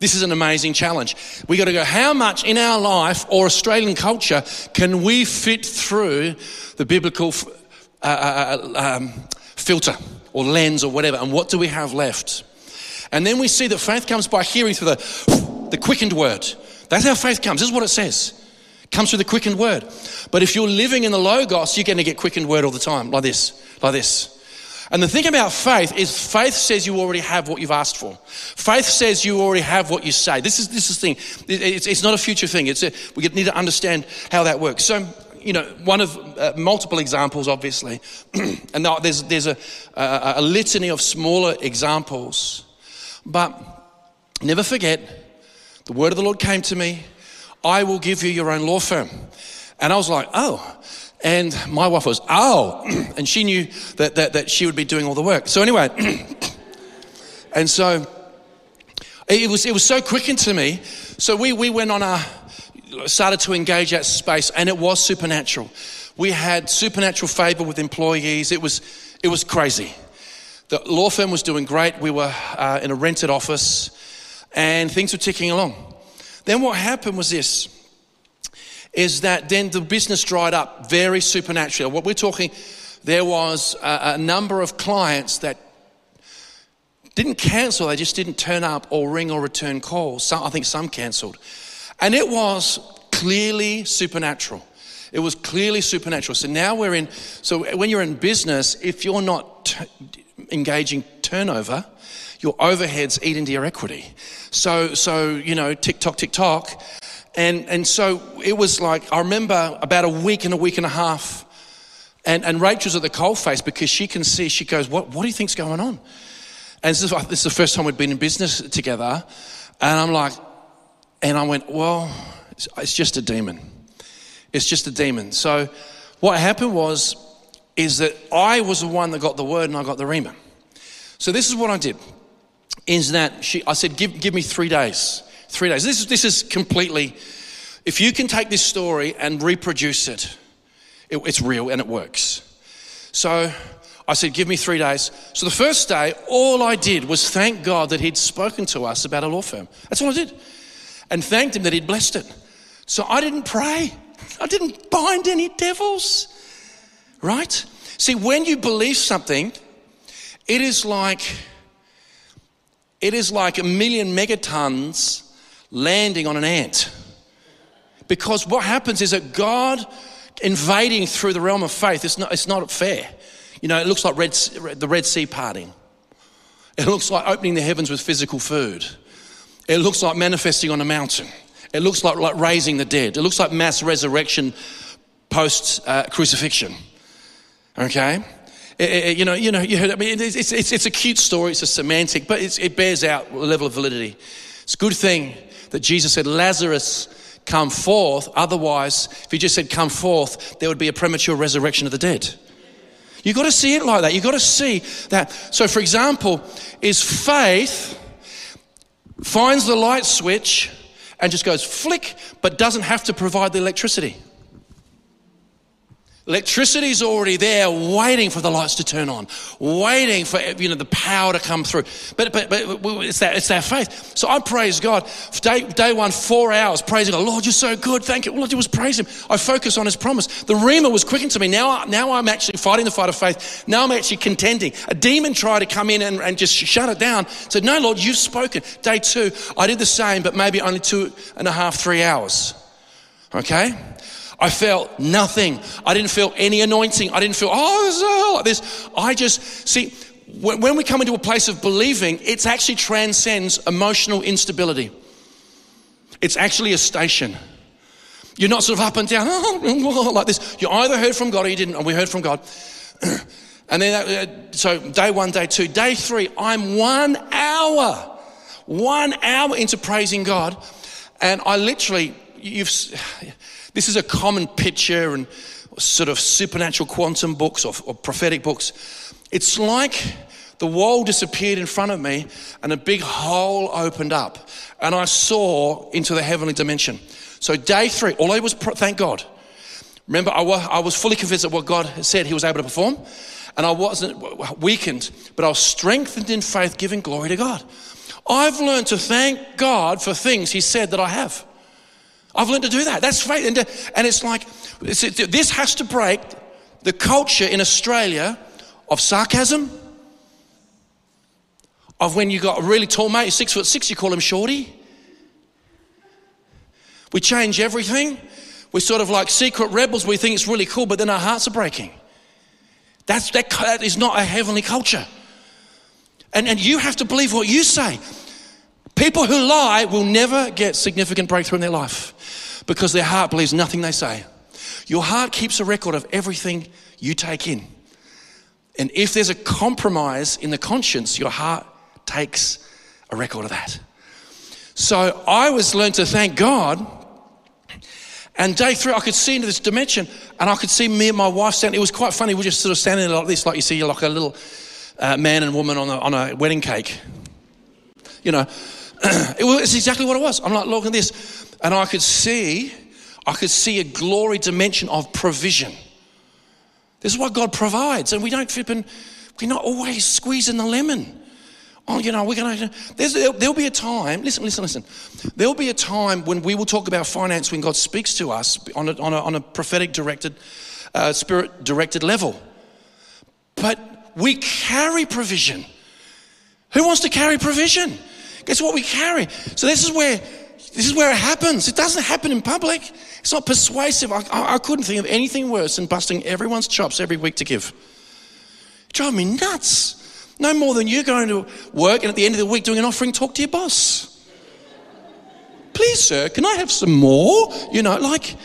this is an amazing challenge. We got to go, how much in our life or Australian culture can we fit through the biblical uh, uh, uh, um, filter or lens or whatever? And what do we have left? And then we see that faith comes by hearing through the, the quickened word. That's how faith comes. This is what it says. Comes through the quickened word. But if you're living in the Logos, you're going to get quickened word all the time, like this, like this. And the thing about faith is faith says you already have what you've asked for. Faith says you already have what you say. This is this is the thing. It's, it's not a future thing. It's a, we need to understand how that works. So you know, one of uh, multiple examples, obviously, *clears throat* and there's there's a, a, a litany of smaller examples but never forget, the word of the Lord came to me I will give you your own law firm. And I was like, oh. And my wife was, oh. *clears throat* And she knew that, that, that she would be doing all the work. So, anyway, *clears throat* and so it was, it was so quickened to me. So, we, we went on a, started to engage that space, and it was supernatural. We had supernatural favor with employees. It was, it was crazy. The law firm was doing great. We were uh, in a rented office and things were ticking along. Then what happened was this is that then the business dried up very supernaturally. What we're talking, there was a, a number of clients that didn't cancel, they just didn't turn up or ring or return calls. Some, I think some cancelled. And it was clearly supernatural. It was clearly supernatural. So now we're in, so when you're in business, if you're not t- engaging turnover, your overheads eat into your equity. So, so you know, tick tock, tick tock. And, and so it was like, I remember about a week and a week and a half, and, and Rachel's at the coalface because she can see, she goes, what, what do you think's going on? And this is, this is the first time we'd been in business together. And I'm like, and I went, well, it's, it's just a demon. It's just a demon. So what happened was, is that I was the one that got the word and I got the rhema. So this is what I did. Is that she, I said, give, give me three days. Three days. This is, this is completely, if you can take this story and reproduce it, it it's real and it works. So I said, give me three days. So the first day, all I did was thank God that He'd spoken to us about a law firm. That's all I did. And thanked Him that He'd blessed it. So I didn't pray. I didn't bind any devils. Right? See, when you believe something, it is like it is like a million megatons landing on an ant. Because what happens is that God invading through the realm of faith, it's not, it's not fair. You know, it looks like Red, the Red Sea parting. It looks like opening the heavens with physical food. It looks like manifesting on a mountain. It looks like, like raising the dead. It looks like mass resurrection post uh, crucifixion. Okay? Eh, eh, you know, you know, you heard. I mean, it's, it's, it's a cute story. It's a semantic, but it bears out a level of validity. It's a good thing that Jesus said, "Lazarus, come forth." Otherwise, if he just said, "Come forth," there would be a premature resurrection of the dead. You've got to see it like that. You've got to see that. So, for example, is faith finds the light switch and just goes flick, but doesn't have to provide the electricity. Electricity is already there, waiting for the lights to turn on, waiting for you know the power to come through. But but, but it's that it's that faith. So I praise God. Day, day one, four hours praising God. Lord, you're so good. Thank you. All I did was praise Him. I focus on His promise. The rhema was quickened to me. Now now I'm actually fighting the fight of faith. Now I'm actually contending. A demon tried to come in and, and just shut it down. Said, No, Lord, you've spoken. Day two, I did the same, but maybe only two and a half, three hours. Okay. I felt nothing. I didn't feel any anointing. I didn't feel, oh, like this. I just, see, when we come into a place of believing, it actually transcends emotional instability. It's actually a station. You're not sort of up and down *laughs* like this. You either heard from God or you didn't, and we heard from God. *clears throat* and then, uh, so day one, day two, day three, I'm one hour, one hour into praising God. And I literally, you've, this is a common picture and sort of supernatural quantum books or, or prophetic books. It's like the wall disappeared in front of me and a big hole opened up and I saw into the heavenly dimension. So day three, all I was, thank God. Remember, I was, I was fully convinced that what God had said he was able to perform and I wasn't weakened, but I was strengthened in faith, giving glory to God. I've learned to thank God for things he said that I have. I've learned to do that. That's faith. And, uh, and it's like, it's, it, this has to break the culture in Australia of sarcasm, of when you got a really tall mate, six foot six, you call him shorty. We change everything. We're sort of like secret rebels. We think it's really cool, but then our hearts are breaking. That's, that, that is not a heavenly culture. And, and you have to believe what you say. People who lie will never get significant breakthrough in their life because their heart believes nothing they say. Your heart keeps a record of everything you take in. And if there's a compromise in the conscience, your heart takes a record of that. So I was learned to thank God. And day three, I could see into this dimension, and I could see me and my wife standing. It was quite funny. We are just sort of standing like this, like you see, like a little uh, man and woman on a, on a wedding cake. You know, *clears throat* it was exactly what it was. I'm like, look at this. And I could see, I could see a glory dimension of provision. This is what God provides. And we don't flip and we're not always squeezing the lemon. Oh, you know, we're going to, there'll, be a time, listen, listen, listen. There'll be a time when we will talk about finance when God speaks to us on a, on a, on a prophetic directed, uh, spirit directed level. But we carry provision. Who wants to carry provision? Guess what we carry? So this is where this is where it happens. It doesn't happen in public. It's not persuasive. I, I, I couldn't think of anything worse than busting everyone's chops every week to give. It drove me nuts. No more than you going to work and at the end of the week doing an offering talk to your boss. Please, sir, can I have some more? You know, like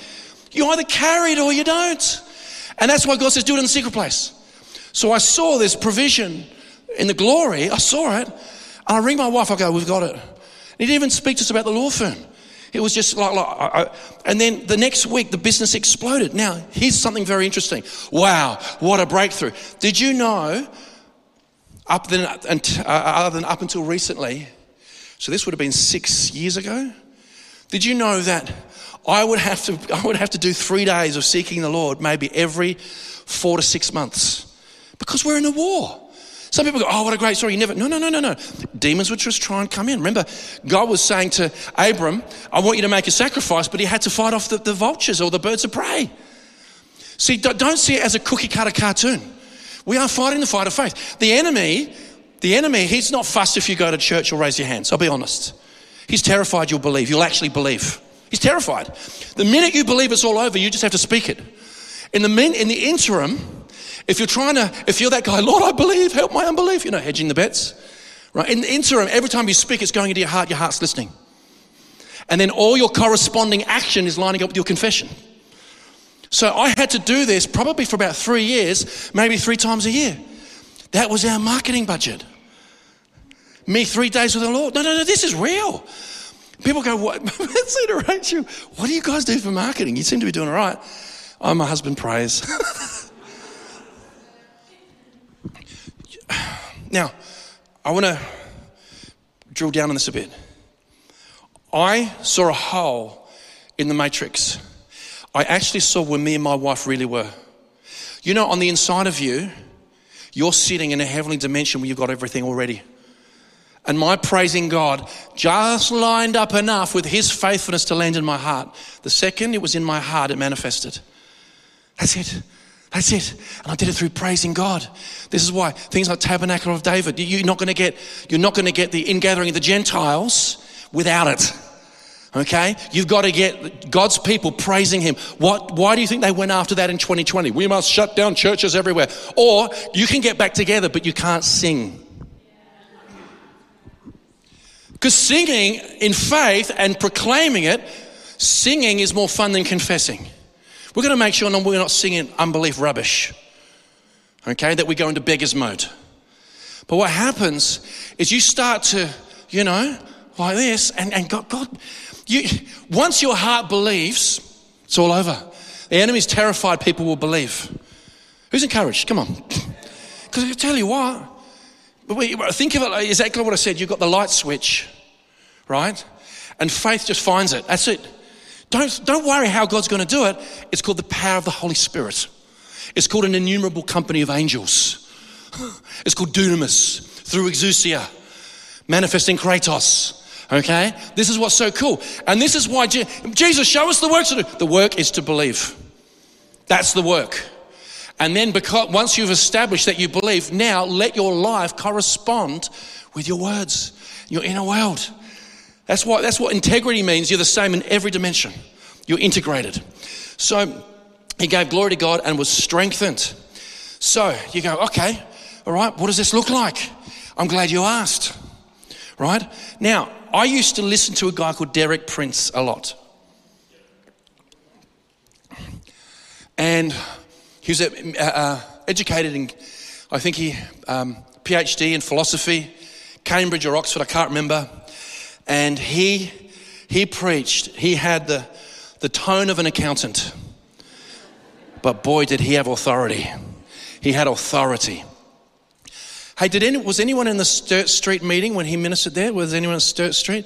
you either carry it or you don't. And that's why God says, do it in the secret place. So I saw this provision in the glory. I saw it. And I ring my wife, I go, we've got it. He didn't even speak to us about the law firm. It was just like, like I, I, and then the next week the business exploded. Now, here's something very interesting. Wow, what a breakthrough. Did you know, up then, uh, other than up until recently, so this would have been six years ago, did you know that I would have to, I would have to do three days of seeking the Lord maybe every four to six months because we're in a war. Some people go, oh, what a great story. You never, no, no, no, no, no. Demons would just try and come in. Remember, God was saying to Abram, I want you to make a sacrifice, but he had to fight off the, the vultures or the birds of prey. See, don't see it as a cookie cutter cartoon. We are fighting the fight of faith. The enemy, the enemy, he's not fussed if you go to church or raise your hands. I'll be honest. He's terrified you'll believe. You'll actually believe. He's terrified. The minute you believe it's all over, you just have to speak it. In the, min, in the interim, if you're trying to, if you're that guy, Lord, I believe, help my unbelief, you know, hedging the bets. Right? In the interim, every time you speak, it's going into your heart, your heart's listening. And then all your corresponding action is lining up with your confession. So I had to do this probably for about three years, maybe three times a year. That was our marketing budget. Me three days with the Lord. No, no, no, this is real. People go, what? say to Rachel, what do you guys do for marketing? You seem to be doing all right. Oh, my husband prays. *laughs* *sighs* now, I want to drill down on this a bit. I saw a hole in the matrix. I actually saw where me and my wife really were. You know, on the inside of you, you're sitting in a heavenly dimension where you've got everything already. And my praising God just lined up enough with His faithfulness to land in my heart. The second it was in my heart, it manifested. That's it. That's it. And I did it through praising God. This is why things like Tabernacle of David, you're not going to get, you're not going to get the ingathering of the Gentiles without it. Okay? You've got to get God's people praising Him. What, why do you think they went after that in 2020? We must shut down churches everywhere. Or you can get back together, but you can't sing. Because singing in faith and proclaiming it, singing is more fun than confessing. We're going to make sure we're not singing unbelief rubbish. Okay? That we go into beggar's mode. But what happens is you start to, you know, like this, and, and God, God you, once your heart believes, it's all over. The enemy's terrified people will believe. Who's encouraged? Come on. *laughs* Because I tell you what, think of it exactly what I said. You've got the light switch, right? And faith just finds it. That's it. Don't, don't worry how God's going to do it. It's called the power of the Holy Spirit. It's called an innumerable company of angels. *laughs* It's called dunamis through exousia, manifesting kratos. Okay? This is what's so cool. And this is why Je- Jesus, show us the work to do. The work is to believe. That's the work. And then because once you've established that you believe, now let your life correspond with your words, your inner world. That's what, that's what integrity means. You're the same in every dimension. You're integrated. So he gave glory to God and was strengthened. So you go, okay, all right, what does this look like? I'm glad you asked. Right? Now, I used to listen to a guy called Derek Prince a lot. And he was uh, uh, educated in, I think he, um, PhD in philosophy, Cambridge or Oxford, I can't remember. And he, he preached, he had the, the tone of an accountant. But boy, did he have authority. He had authority. Hey, did any, was anyone in the Sturt Street meeting when he ministered there? Was anyone in Sturt Street?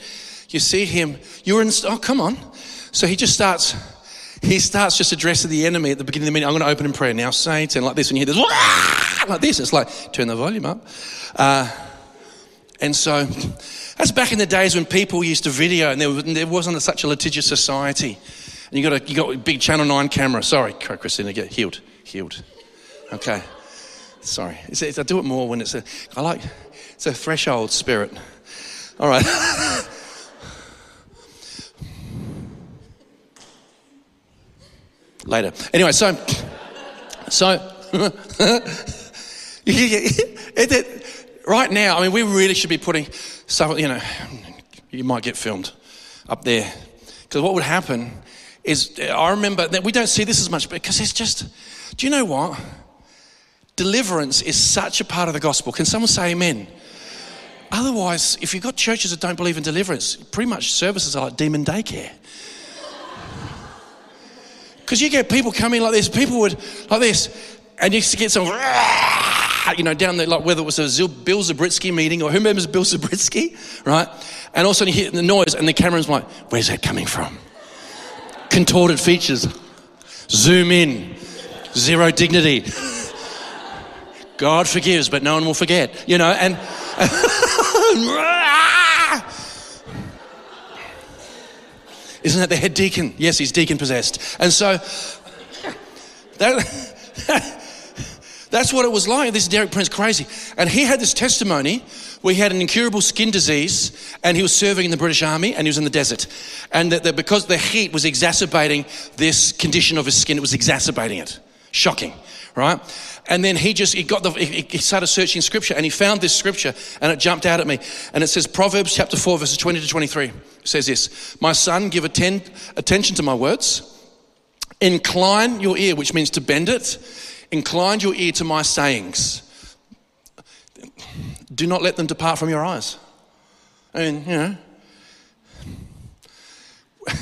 You see him. You were in. Oh, come on. So he just starts. He starts just addressing the enemy at the beginning of the meeting. I'm going to open in prayer now, saints, and like this. When you hear this, like this, it's like turn the volume up. Uh, and so that's back in the days when people used to video, and there, wasn't such a litigious society. And you got a you got a big Channel Nine camera. Sorry, Christina, get healed, healed. Okay. Sorry. It's, I do it more when it's a, I like, it's a threshold spirit. All right. Later. Anyway, so, so, *laughs* *laughs* right now, I mean, we really should be putting stuff, you know, you might get filmed up there. Because what would happen is, I remember that we don't see this as much because it's just, do you know what? Deliverance is such a part of the gospel. Can someone say amen? Otherwise, if you've got churches that don't believe in deliverance, pretty much services are like demon daycare. Because you get people coming like this, people would, like this, and you get some, you know, down there, like whether it was a Bill Subritzky meeting or who remembers Bill Subritzky, right? And all of a sudden you hear the noise and the camera's like, where's that coming from? Contorted features, zoom in, zero dignity. God forgives, but no one will forget, you know, and. *laughs* Isn't that the head deacon? Yes, he's deacon possessed. And so that, *laughs* that's what it was like. This Derek Prince crazy. And he had this testimony where he had an incurable skin disease and he was serving in the British Army and he was in the desert. And that, that because the heat was exacerbating this condition of his skin, it was exacerbating it. Shocking, right? And then he just, he got the, he started searching scripture and he found this scripture and it jumped out at me. And it says, Proverbs chapter 4, verses 20 to 23 it says this My son, give attention to my words, Incline your ear, which means to bend it. Incline your ear to my sayings. Do not let them depart from your eyes. I mean, you know, *laughs*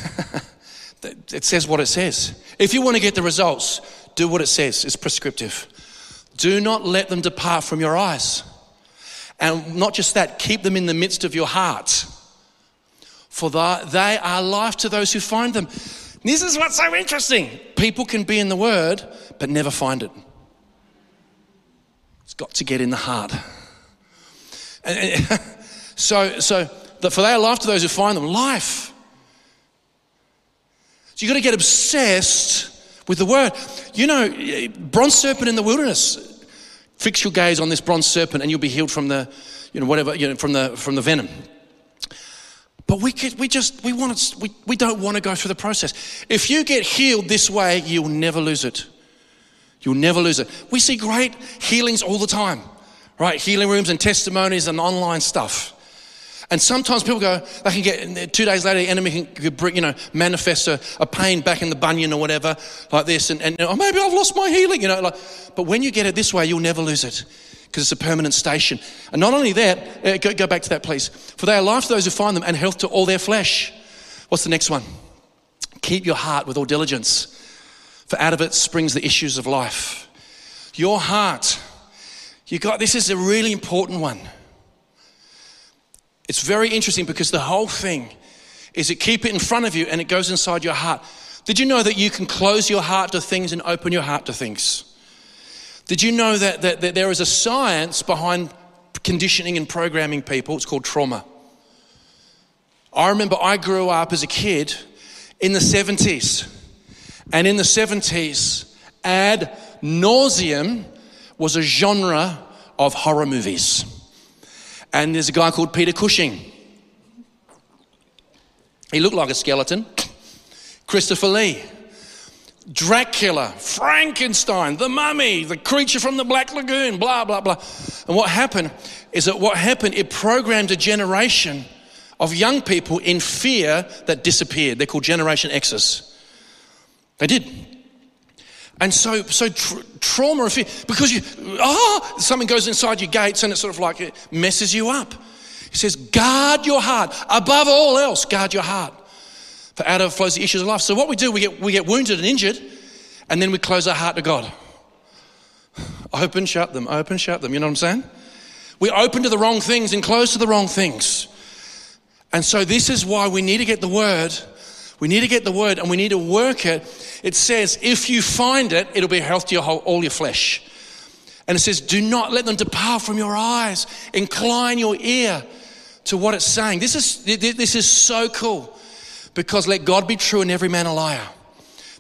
it says what it says. If you want to get the results, do what it says. It's prescriptive. Do not let them depart from your eyes. And not just that, keep them in the midst of your heart. For they are life to those who find them. This is what's so interesting. People can be in the Word, but never find it. It's got to get in the heart. *laughs* so, so for they are life to those who find them. Life. So you've got to get obsessed with the word. You know, bronze serpent in the wilderness. Fix your gaze on this bronze serpent, and you'll be healed from the, you know, whatever, you know, from the from the venom. But we, could, we just, we, want to, we, we don't want to go through the process. If you get healed this way, you'll never lose it. You'll never lose it. We see great healings all the time, right? Healing rooms and testimonies and online stuff. And sometimes people go, they can get, two days later, the enemy can, you know, manifest a, a, pain back in the bunion or whatever, like this, and, and oh, maybe I've lost my healing, you know. Like, but when you get it this way, you'll never lose it because it's a permanent station. And not only that, uh, go, go back to that, please. For they are life to those who find them and health to all their flesh. What's the next one? Keep your heart with all diligence, for out of it springs the issues of life. Your heart, you got this is a really important one. It's very interesting because the whole thing is it keep it in front of you and it goes inside your heart. Did you know that you can close your heart to things and open your heart to things? Did you know that, that, that there is a science behind conditioning and programming people? It's called trauma. I remember I grew up as a kid in the 70s. And in the 70s, ad nauseum was a genre of horror movies. And there's a guy called Peter Cushing. He looked like a skeleton. Christopher Lee. Dracula, Frankenstein, the mummy, the creature from the Black Lagoon, blah, blah, blah. And what happened is that what happened, it programmed a generation of young people in fear that disappeared. They're called Generation X's. They did. And so, so tra- trauma and fear, because you, ah, oh, something goes inside your gates and it sort of like it messes you up. He says, guard your heart. Above all else, guard your heart. Out of flows the issues of life. So what we do, we get, we get wounded and injured, and then we close our heart to God. Open, shut them, open, shut them. You know what I'm saying? We open to the wrong things and close to the wrong things. And so this is why we need to get the word. We need to get the word and we need to work it. It says, if you find it, it'll be health to your whole, all your flesh. And it says, do not let them depart from your eyes. Incline your ear to what it's saying. This is, this is so cool because let God be true and every man a liar.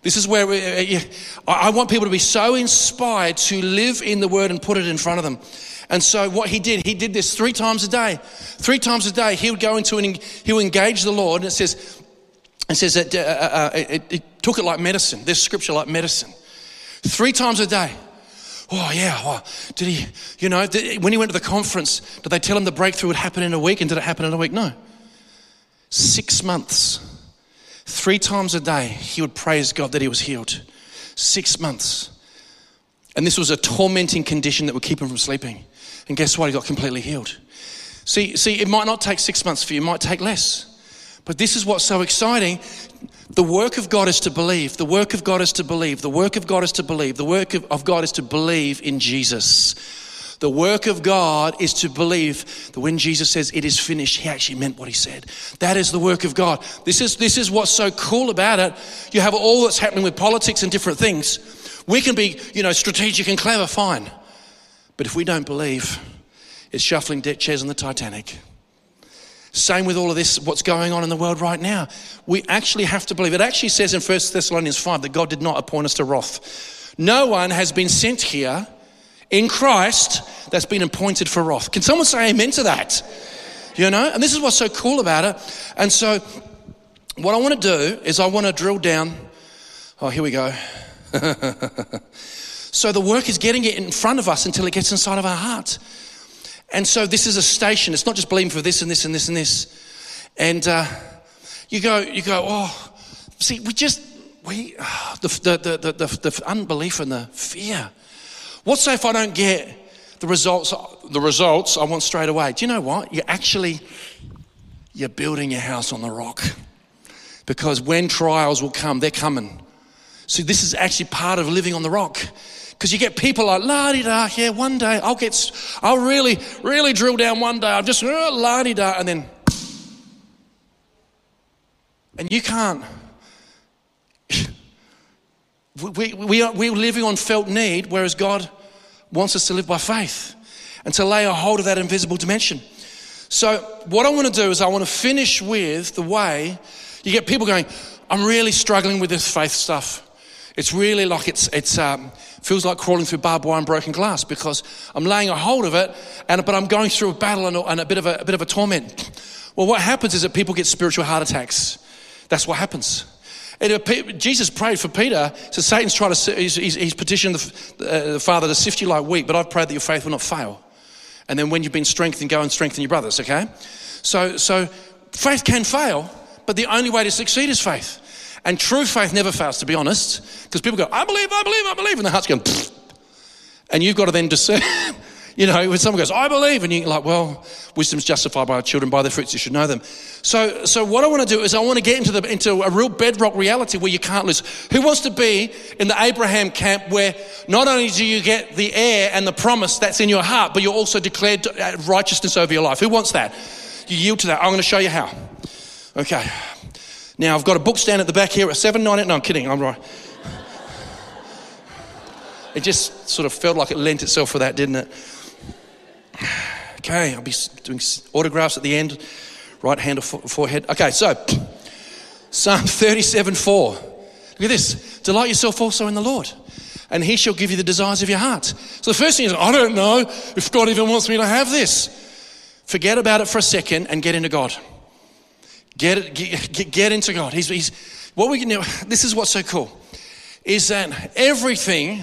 This is where we, uh, I want people to be so inspired to live in the word and put it in front of them. And so what he did, he did this three times a day. Three times a day, he would go into and he would engage the Lord. And it says, it says that uh, uh, uh, it, it, took it like medicine. This scripture like medicine. Three times a day. Oh yeah. Well, did he? You know, did, when he went to the conference, did they tell him the breakthrough would happen in a week? And did it happen in a week? No. Six months Three times a day, he would praise God that he was healed. Six months. And this was a tormenting condition that would keep him from sleeping. And guess what? He got completely healed. See, see, it might not take six months for you, it might take less. But this is what's so exciting. The work of God is to believe. The work of God is to believe. The work of God is to believe. The work of God is to believe in Jesus. The work of God is to believe that when Jesus says it is finished, he actually meant what he said. That is the work of God. This is, this is what's so cool about it. You have all that's happening with politics and different things. We can be, you know, strategic and clever, fine. But if we don't believe, it's shuffling deck chairs on the Titanic. Same with all of this, what's going on in the world right now. We actually have to believe. It actually says in 1 Thessalonians 5 that God did not appoint us to wrath. No one has been sent here in Christ that's been appointed for wrath. Can someone say amen to that? You know, and this is what's so cool about it. And so, what I want to do is I want to drill down. Oh, here we go. *laughs* so, the work is getting it in front of us until it gets inside of our heart. And so, this is a station. It's not just believing for this and this and this and this. And uh, you go, you go, oh, see, we just, we, *sighs* the, the, the, the, the unbelief and the fear. What's if I don't get the results, the results I want straight away? Do you know what? You're actually, you're building your house on the rock. Because when trials will come, they're coming. See, this is actually part of living on the rock. Because you get people like, la di da, yeah, one day I'll get, I'll really, really drill down one day. I'm just, uh, la di da, and then, and you can't. We, we, are, we're living on felt need, whereas God wants us to live by faith and to lay a hold of that invisible dimension. So, what I want to do is, I want to finish with the way you get people going, I'm really struggling with this faith stuff. It's really like it's, it's um, feels like crawling through barbed wire and broken glass because I'm laying a hold of it, and, but I'm going through a battle and, and a, bit of a, a bit of a torment. Well, what happens is that people get spiritual heart attacks. That's what happens. And Jesus prayed for Peter. So Satan's trying to, he's, he's, petitioned the, uh, the, Father to sift you like wheat, but I've prayed that your faith will not fail. And then when you've been strengthened, go and strengthen your brothers, okay? So, so faith can fail, but the only way to succeed is faith. And true faith never fails, to be honest, because people go, I believe, I believe, I believe, and the heart's going, Pfft. and you've got to then discern. *laughs* you know, when someone goes, I believe, and you're like, well, wisdom's justified by our children, by their fruits you should know them. So, so what I want to do is I want to get into, the, into a real bedrock reality where you can't lose. Who wants to be in the Abraham camp where not only do you get the heir and the promise that's in your heart, but you're also declared uh, righteousness over your life? Who wants that? You yield to that. I'm going to show you how. Okay. Now, I've got a book stand at the back here at 798. No, I'm kidding. I'm right. It just sort of felt like it lent itself for that, didn't it? Okay, I'll be doing autographs at the end, right hand or forehead. Okay, so Psalm 37 4. Look at this. Delight yourself also in the Lord, and he shall give you the desires of your heart. So the first thing is, I don't know if God even wants me to have this. Forget about it for a second and get into God. Get, it, get, get into God. He's, he's, what we can do, this is what's so cool, is that everything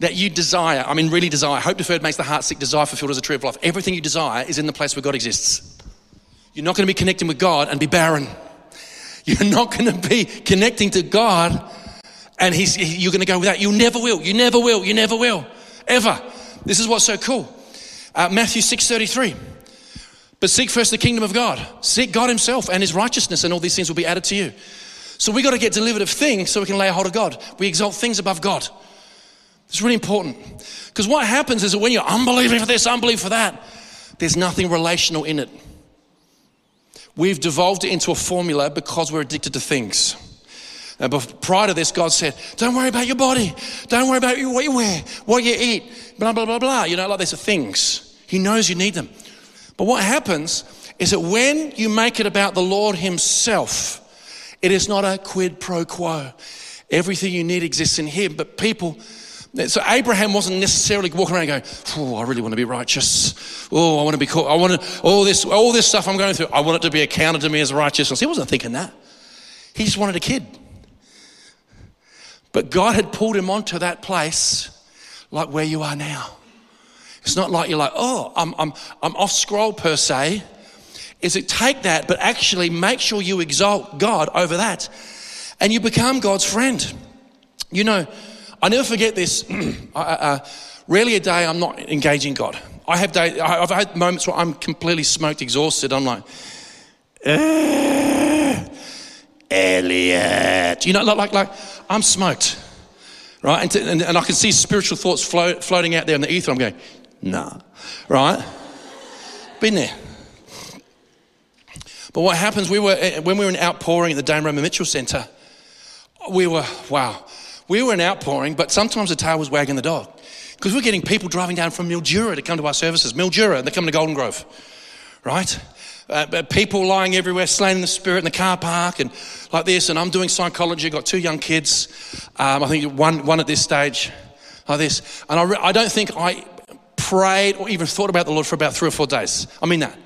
that you desire, I mean, really desire, hope deferred makes the heart sick, desire fulfilled as a tree of life. Everything you desire is in the place where God exists. You're not going to be connecting with God and be barren. You're *laughs* not going to be connecting to God and he's, you're going to go with that. You never will. You never will. You never will. Ever. This is what's so cool. Uh, Matthew 6.33. But seek first the kingdom of God. Seek God Himself and His righteousness, and all these things will be added to you. So we got to get delivered of things so we can lay a hold of God. We exalt things above God. It's really important. Because what happens is that when you're unbelieving for this, unbelieving for that, there's nothing relational in it. We've devolved it into a formula because we're addicted to things. And prior to this, God said, Don't worry about your body. Don't worry about what you wear, what you eat, blah, blah, blah, blah. You know, like these are things. He knows you need them. But what happens is that when you make it about the Lord Himself, it is not a quid pro quo. Everything you need exists in Him, but people. So Abraham wasn't necessarily walking around going, "Oh, I really want to be righteous. Oh, I want to be cool. I want to all this, all this stuff I'm going through. I want it to be accounted to me as righteousness." He wasn't thinking that. He just wanted a kid. But God had pulled him onto that place, like where you are now. It's not like you're like, oh, I'm, I'm, I'm off scroll per se. Is it take that, but actually make sure you exalt God over that. And you become God's friend. You know, I never forget this. *clears throat* I, uh, rarely a day I'm not engaging God. I have days, I've had moments where I'm completely smoked, exhausted. I'm like, Elliot. You know, like, like, I'm smoked. Right? And, to, and, and, I can see spiritual thoughts float, floating out there in the ether. I'm going, Nah. Right? Been there. But what happens, we were, eh, when we were in outpouring at the Dame Roma Mitchell Centre, we were, wow, we were in outpouring, but sometimes the tail was wagging the dog. Because we're getting people driving down from Mildura to come to our services. Mildura, and they come to Golden Grove, right? Uh, people lying everywhere, slain in the spirit in the car park and like this. And I'm doing psychology, got two young kids. Um, I think one, one at this stage, like this. And I, re- I don't think I prayed or even thought about the Lord for about three or four days. I mean that.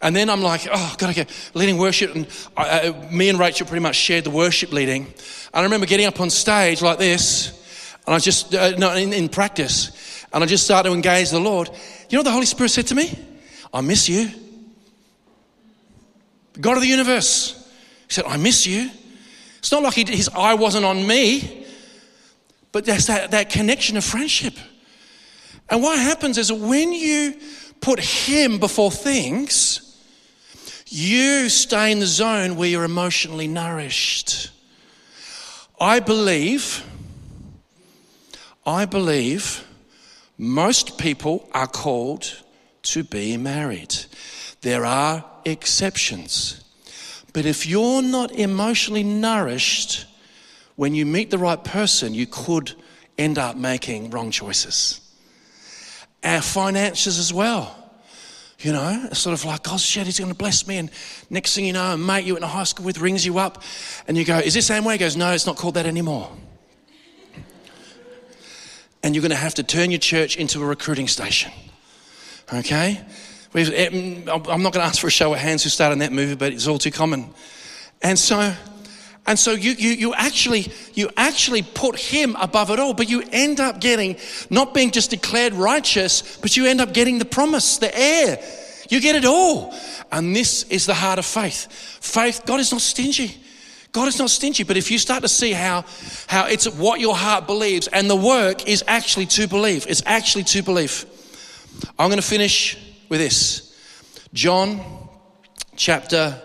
And then I'm like, oh, God, okay, leading worship. And I, uh, me and Rachel pretty much shared the worship leading. And I remember getting up on stage like this, and I just, uh, no, in, in practice, and I just started to engage the Lord. You know what the Holy Spirit said to me? I miss you. God of the universe. He said, I miss you. It's not like he, his eye wasn't on me, but there's that, that connection of friendship. And what happens is when you put him before things, you stay in the zone where you're emotionally nourished. I believe, I believe most people are called to be married. There are exceptions. But if you're not emotionally nourished, when you meet the right person, you could end up making wrong choices. Our finances as well. You know, it's sort of like, God shit, he's going to bless me. And next thing you know, a mate you went to high school with rings you up and you go, Is this Amway? He goes, No, it's not called that anymore. And you're going to have to turn your church into a recruiting station. Okay? Eh, I'm not going to ask for a show of hands who started that movie, but it's all too common. And so, and so you, you, you actually you actually put him above it all, but you end up getting not being just declared righteous, but you end up getting the promise, the heir. You get it all. And this is the heart of faith. Faith, God is not stingy. God is not stingy, but if you start to see how, how it's what your heart believes, and the work is actually to believe, it's actually to believe. I'm going to finish with this John chapter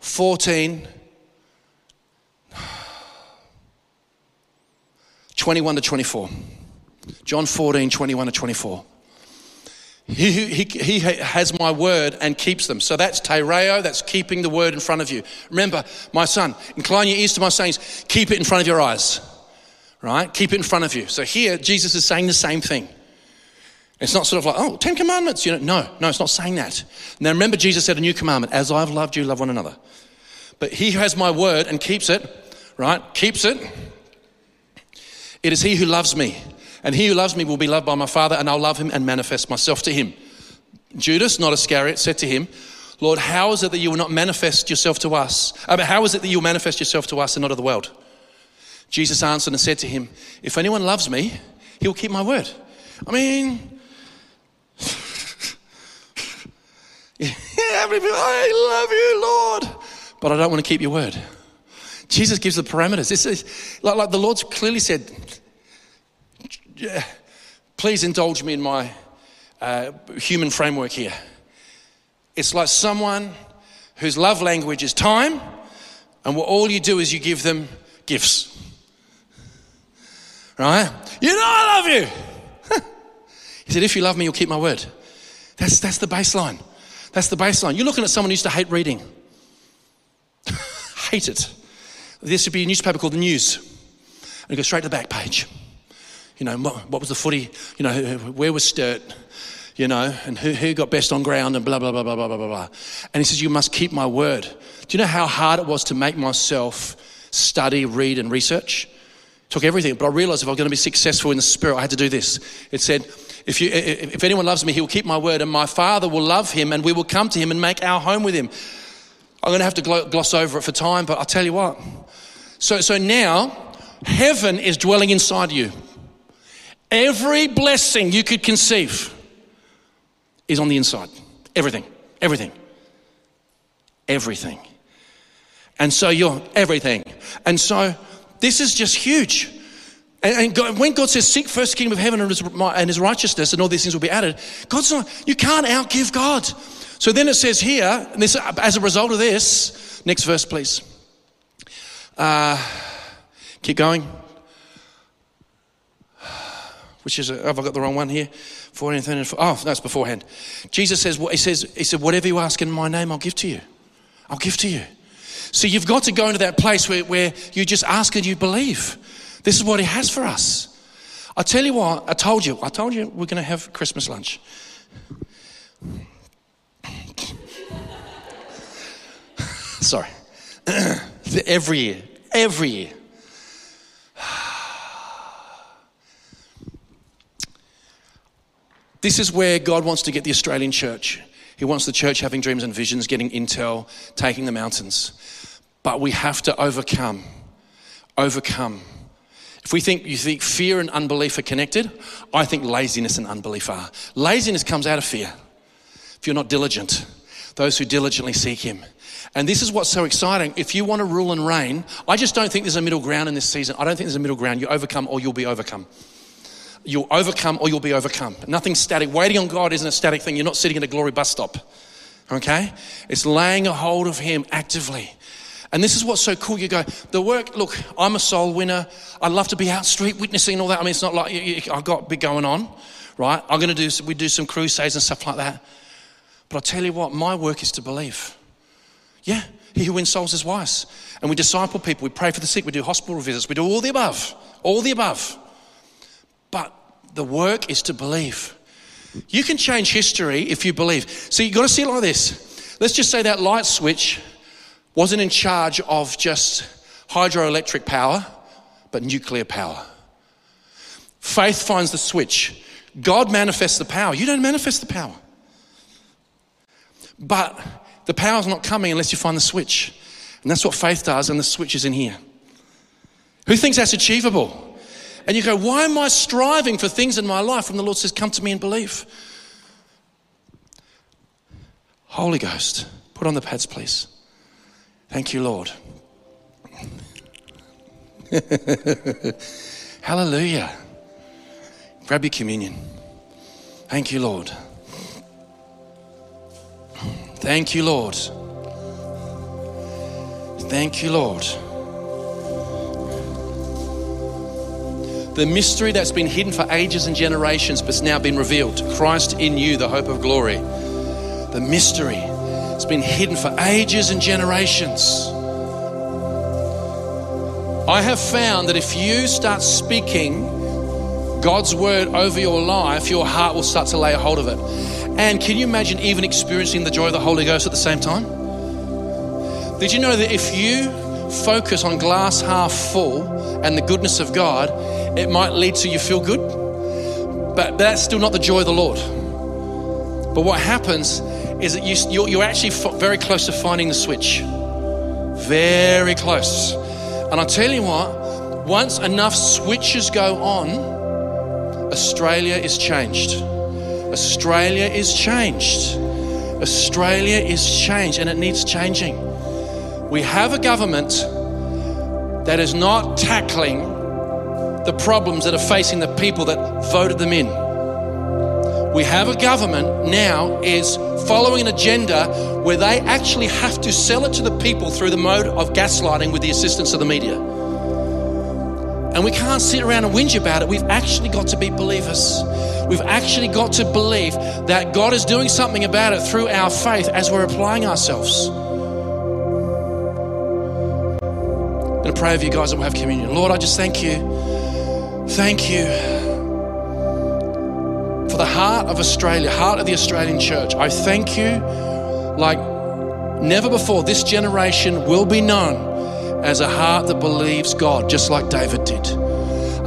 14 21 to 24. John 14, 21 to 24. He, he, he has my word and keeps them. So that's tereo, that's keeping the word in front of you. Remember, my son, incline your ears to my sayings, keep it in front of your eyes, right? Keep it in front of you. So here, Jesus is saying the same thing. It's not sort of like, oh, Ten Commandments, you know. No, no, it's not saying that. Now remember, Jesus said a new commandment as I've loved you, love one another. But he who has my word and keeps it, right? Keeps it it is he who loves me. And he who loves me will be loved by my Father, and I'll love him and manifest myself to him. Judas, not Iscariot, said to him, Lord, how is it that you will not manifest yourself to us? Uh, how is it that you will manifest yourself to us and not to the world? Jesus answered and said to him, If anyone loves me, he will keep my word. I mean, *laughs* I love you, Lord, but I don't want to keep your word. Jesus gives the parameters. This is like, like the Lord's clearly said, please indulge me in my uh, human framework here. It's like someone whose love language is time, and what all you do is you give them gifts. Right? You know I love you. *laughs* he said, if you love me, you'll keep my word. That's, that's the baseline. That's the baseline. You're looking at someone who used to hate reading. *laughs* hate it. This would be a newspaper called The News. And go straight to the back page. You know, what was the footy? You know, where was Sturt? You know, and who, who got best on ground and blah, blah, blah, blah, blah, blah, blah. And he says, You must keep my word. Do you know how hard it was to make myself study, read, and research? Took everything, but I realized if I was going to be successful in the spirit, I had to do this. It said, if, you, if anyone loves me, he will keep my word, and my Father will love him, and we will come to him and make our home with him. I'm going to have to gloss over it for time, but I'll tell you what. So, so now, heaven is dwelling inside you. Every blessing you could conceive is on the inside. Everything, everything, everything. And so you're everything. And so this is just huge. And, and God, when God says, seek first kingdom of heaven and his, and his righteousness, and all these things will be added, God's not, you can't outgive God. So then it says here, this, as a result of this, next verse, please. Uh, keep going. Which is, a, have I got the wrong one here? 14, 13, oh, that's beforehand. Jesus says, he says, he said, whatever you ask in my name, I'll give to you. I'll give to you. So you've got to go into that place where, where you just ask and you believe. This is what he has for us. I tell you what, I told you, I told you we're going to have Christmas lunch. *laughs* Sorry. *clears throat* Every year. Every year. This is where God wants to get the Australian church. He wants the church having dreams and visions, getting intel, taking the mountains. But we have to overcome. Overcome. If we think you think fear and unbelief are connected, I think laziness and unbelief are. Laziness comes out of fear. If you're not diligent, those who diligently seek him. And this is what's so exciting. If you want to rule and reign, I just don't think there's a middle ground in this season. I don't think there's a middle ground. You overcome or you'll be overcome. You'll overcome or you'll be overcome. Nothing static. Waiting on God isn't a static thing. You're not sitting in a glory bus stop. Okay? It's laying a hold of Him actively. And this is what's so cool. You go, the work, look, I'm a soul winner. I'd love to be out street witnessing and all that. I mean, it's not like I've got big going on, right? I'm going to do, we do some crusades and stuff like that. But I'll tell you what, my work is to believe. Yeah, he who wins souls is wise. And we disciple people, we pray for the sick, we do hospital visits, we do all the above, all the above. The work is to believe. You can change history if you believe. So you've got to see it like this. Let's just say that light switch wasn't in charge of just hydroelectric power, but nuclear power. Faith finds the switch. God manifests the power. You don't manifest the power. But the power's not coming unless you find the switch. And that's what faith does, and the switch is in here. Who thinks that's achievable? And you go, why am I striving for things in my life when the Lord says, come to me and believe? Holy Ghost, put on the pads, please. Thank you, Lord. *laughs* Hallelujah. Grab your communion. Thank you, Lord. Thank you, Lord. Thank you, Lord. The mystery that's been hidden for ages and generations but has now been revealed. Christ in you, the hope of glory. The mystery has been hidden for ages and generations. I have found that if you start speaking God's word over your life, your heart will start to lay a hold of it. And can you imagine even experiencing the joy of the Holy Ghost at the same time? Did you know that if you focus on glass half full and the goodness of God, it might lead to you feel good? But that's still not the joy of the Lord. But what happens is that you, you're, you're actually very close to finding the switch. Very close. And I'll tell you what, once enough switches go on, Australia is changed. Australia is changed. Australia is changed and it needs changing. We have a government that is not tackling the problems that are facing the people that voted them in. We have a government now is following an agenda where they actually have to sell it to the people through the mode of gaslighting with the assistance of the media. And we can't sit around and whinge about it. We've actually got to be believers. We've actually got to believe that God is doing something about it through our faith as we're applying ourselves. I'm going to pray over you guys that will have communion. Lord, I just thank you. Thank you for the heart of Australia, heart of the Australian church. I thank you like never before. This generation will be known as a heart that believes God, just like David did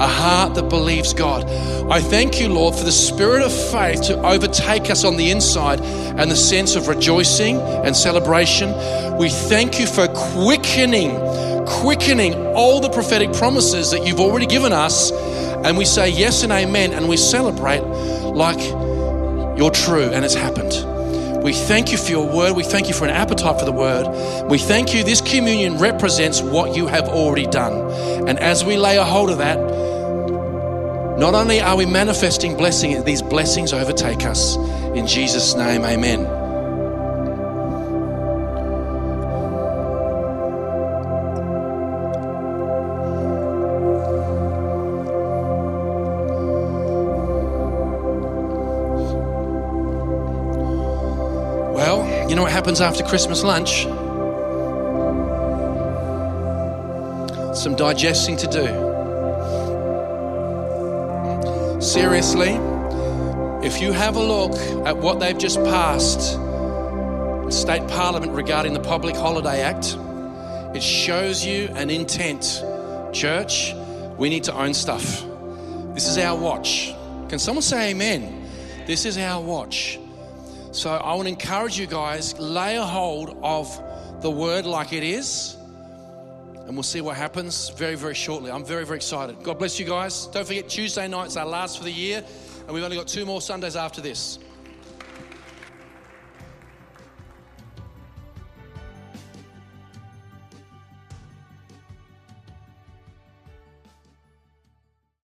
a heart that believes God. I thank you, Lord, for the spirit of faith to overtake us on the inside and the sense of rejoicing and celebration. We thank you for quickening, quickening all the prophetic promises that you've already given us. And we say yes and amen, and we celebrate like you're true and it's happened. We thank you for your word. We thank you for an appetite for the word. We thank you. This communion represents what you have already done. And as we lay a hold of that, not only are we manifesting blessing, these blessings overtake us. In Jesus' name, amen. Happens after Christmas lunch? Some digesting to do. Seriously, if you have a look at what they've just passed in state parliament regarding the Public Holiday Act, it shows you an intent. Church, we need to own stuff. This is our watch. Can someone say amen? This is our watch. So I want to encourage you guys, lay a hold of the word like it is and we'll see what happens very, very shortly. I'm very, very excited. God bless you guys. Don't forget, Tuesday night's our last for the year, and we've only got two more Sundays after this.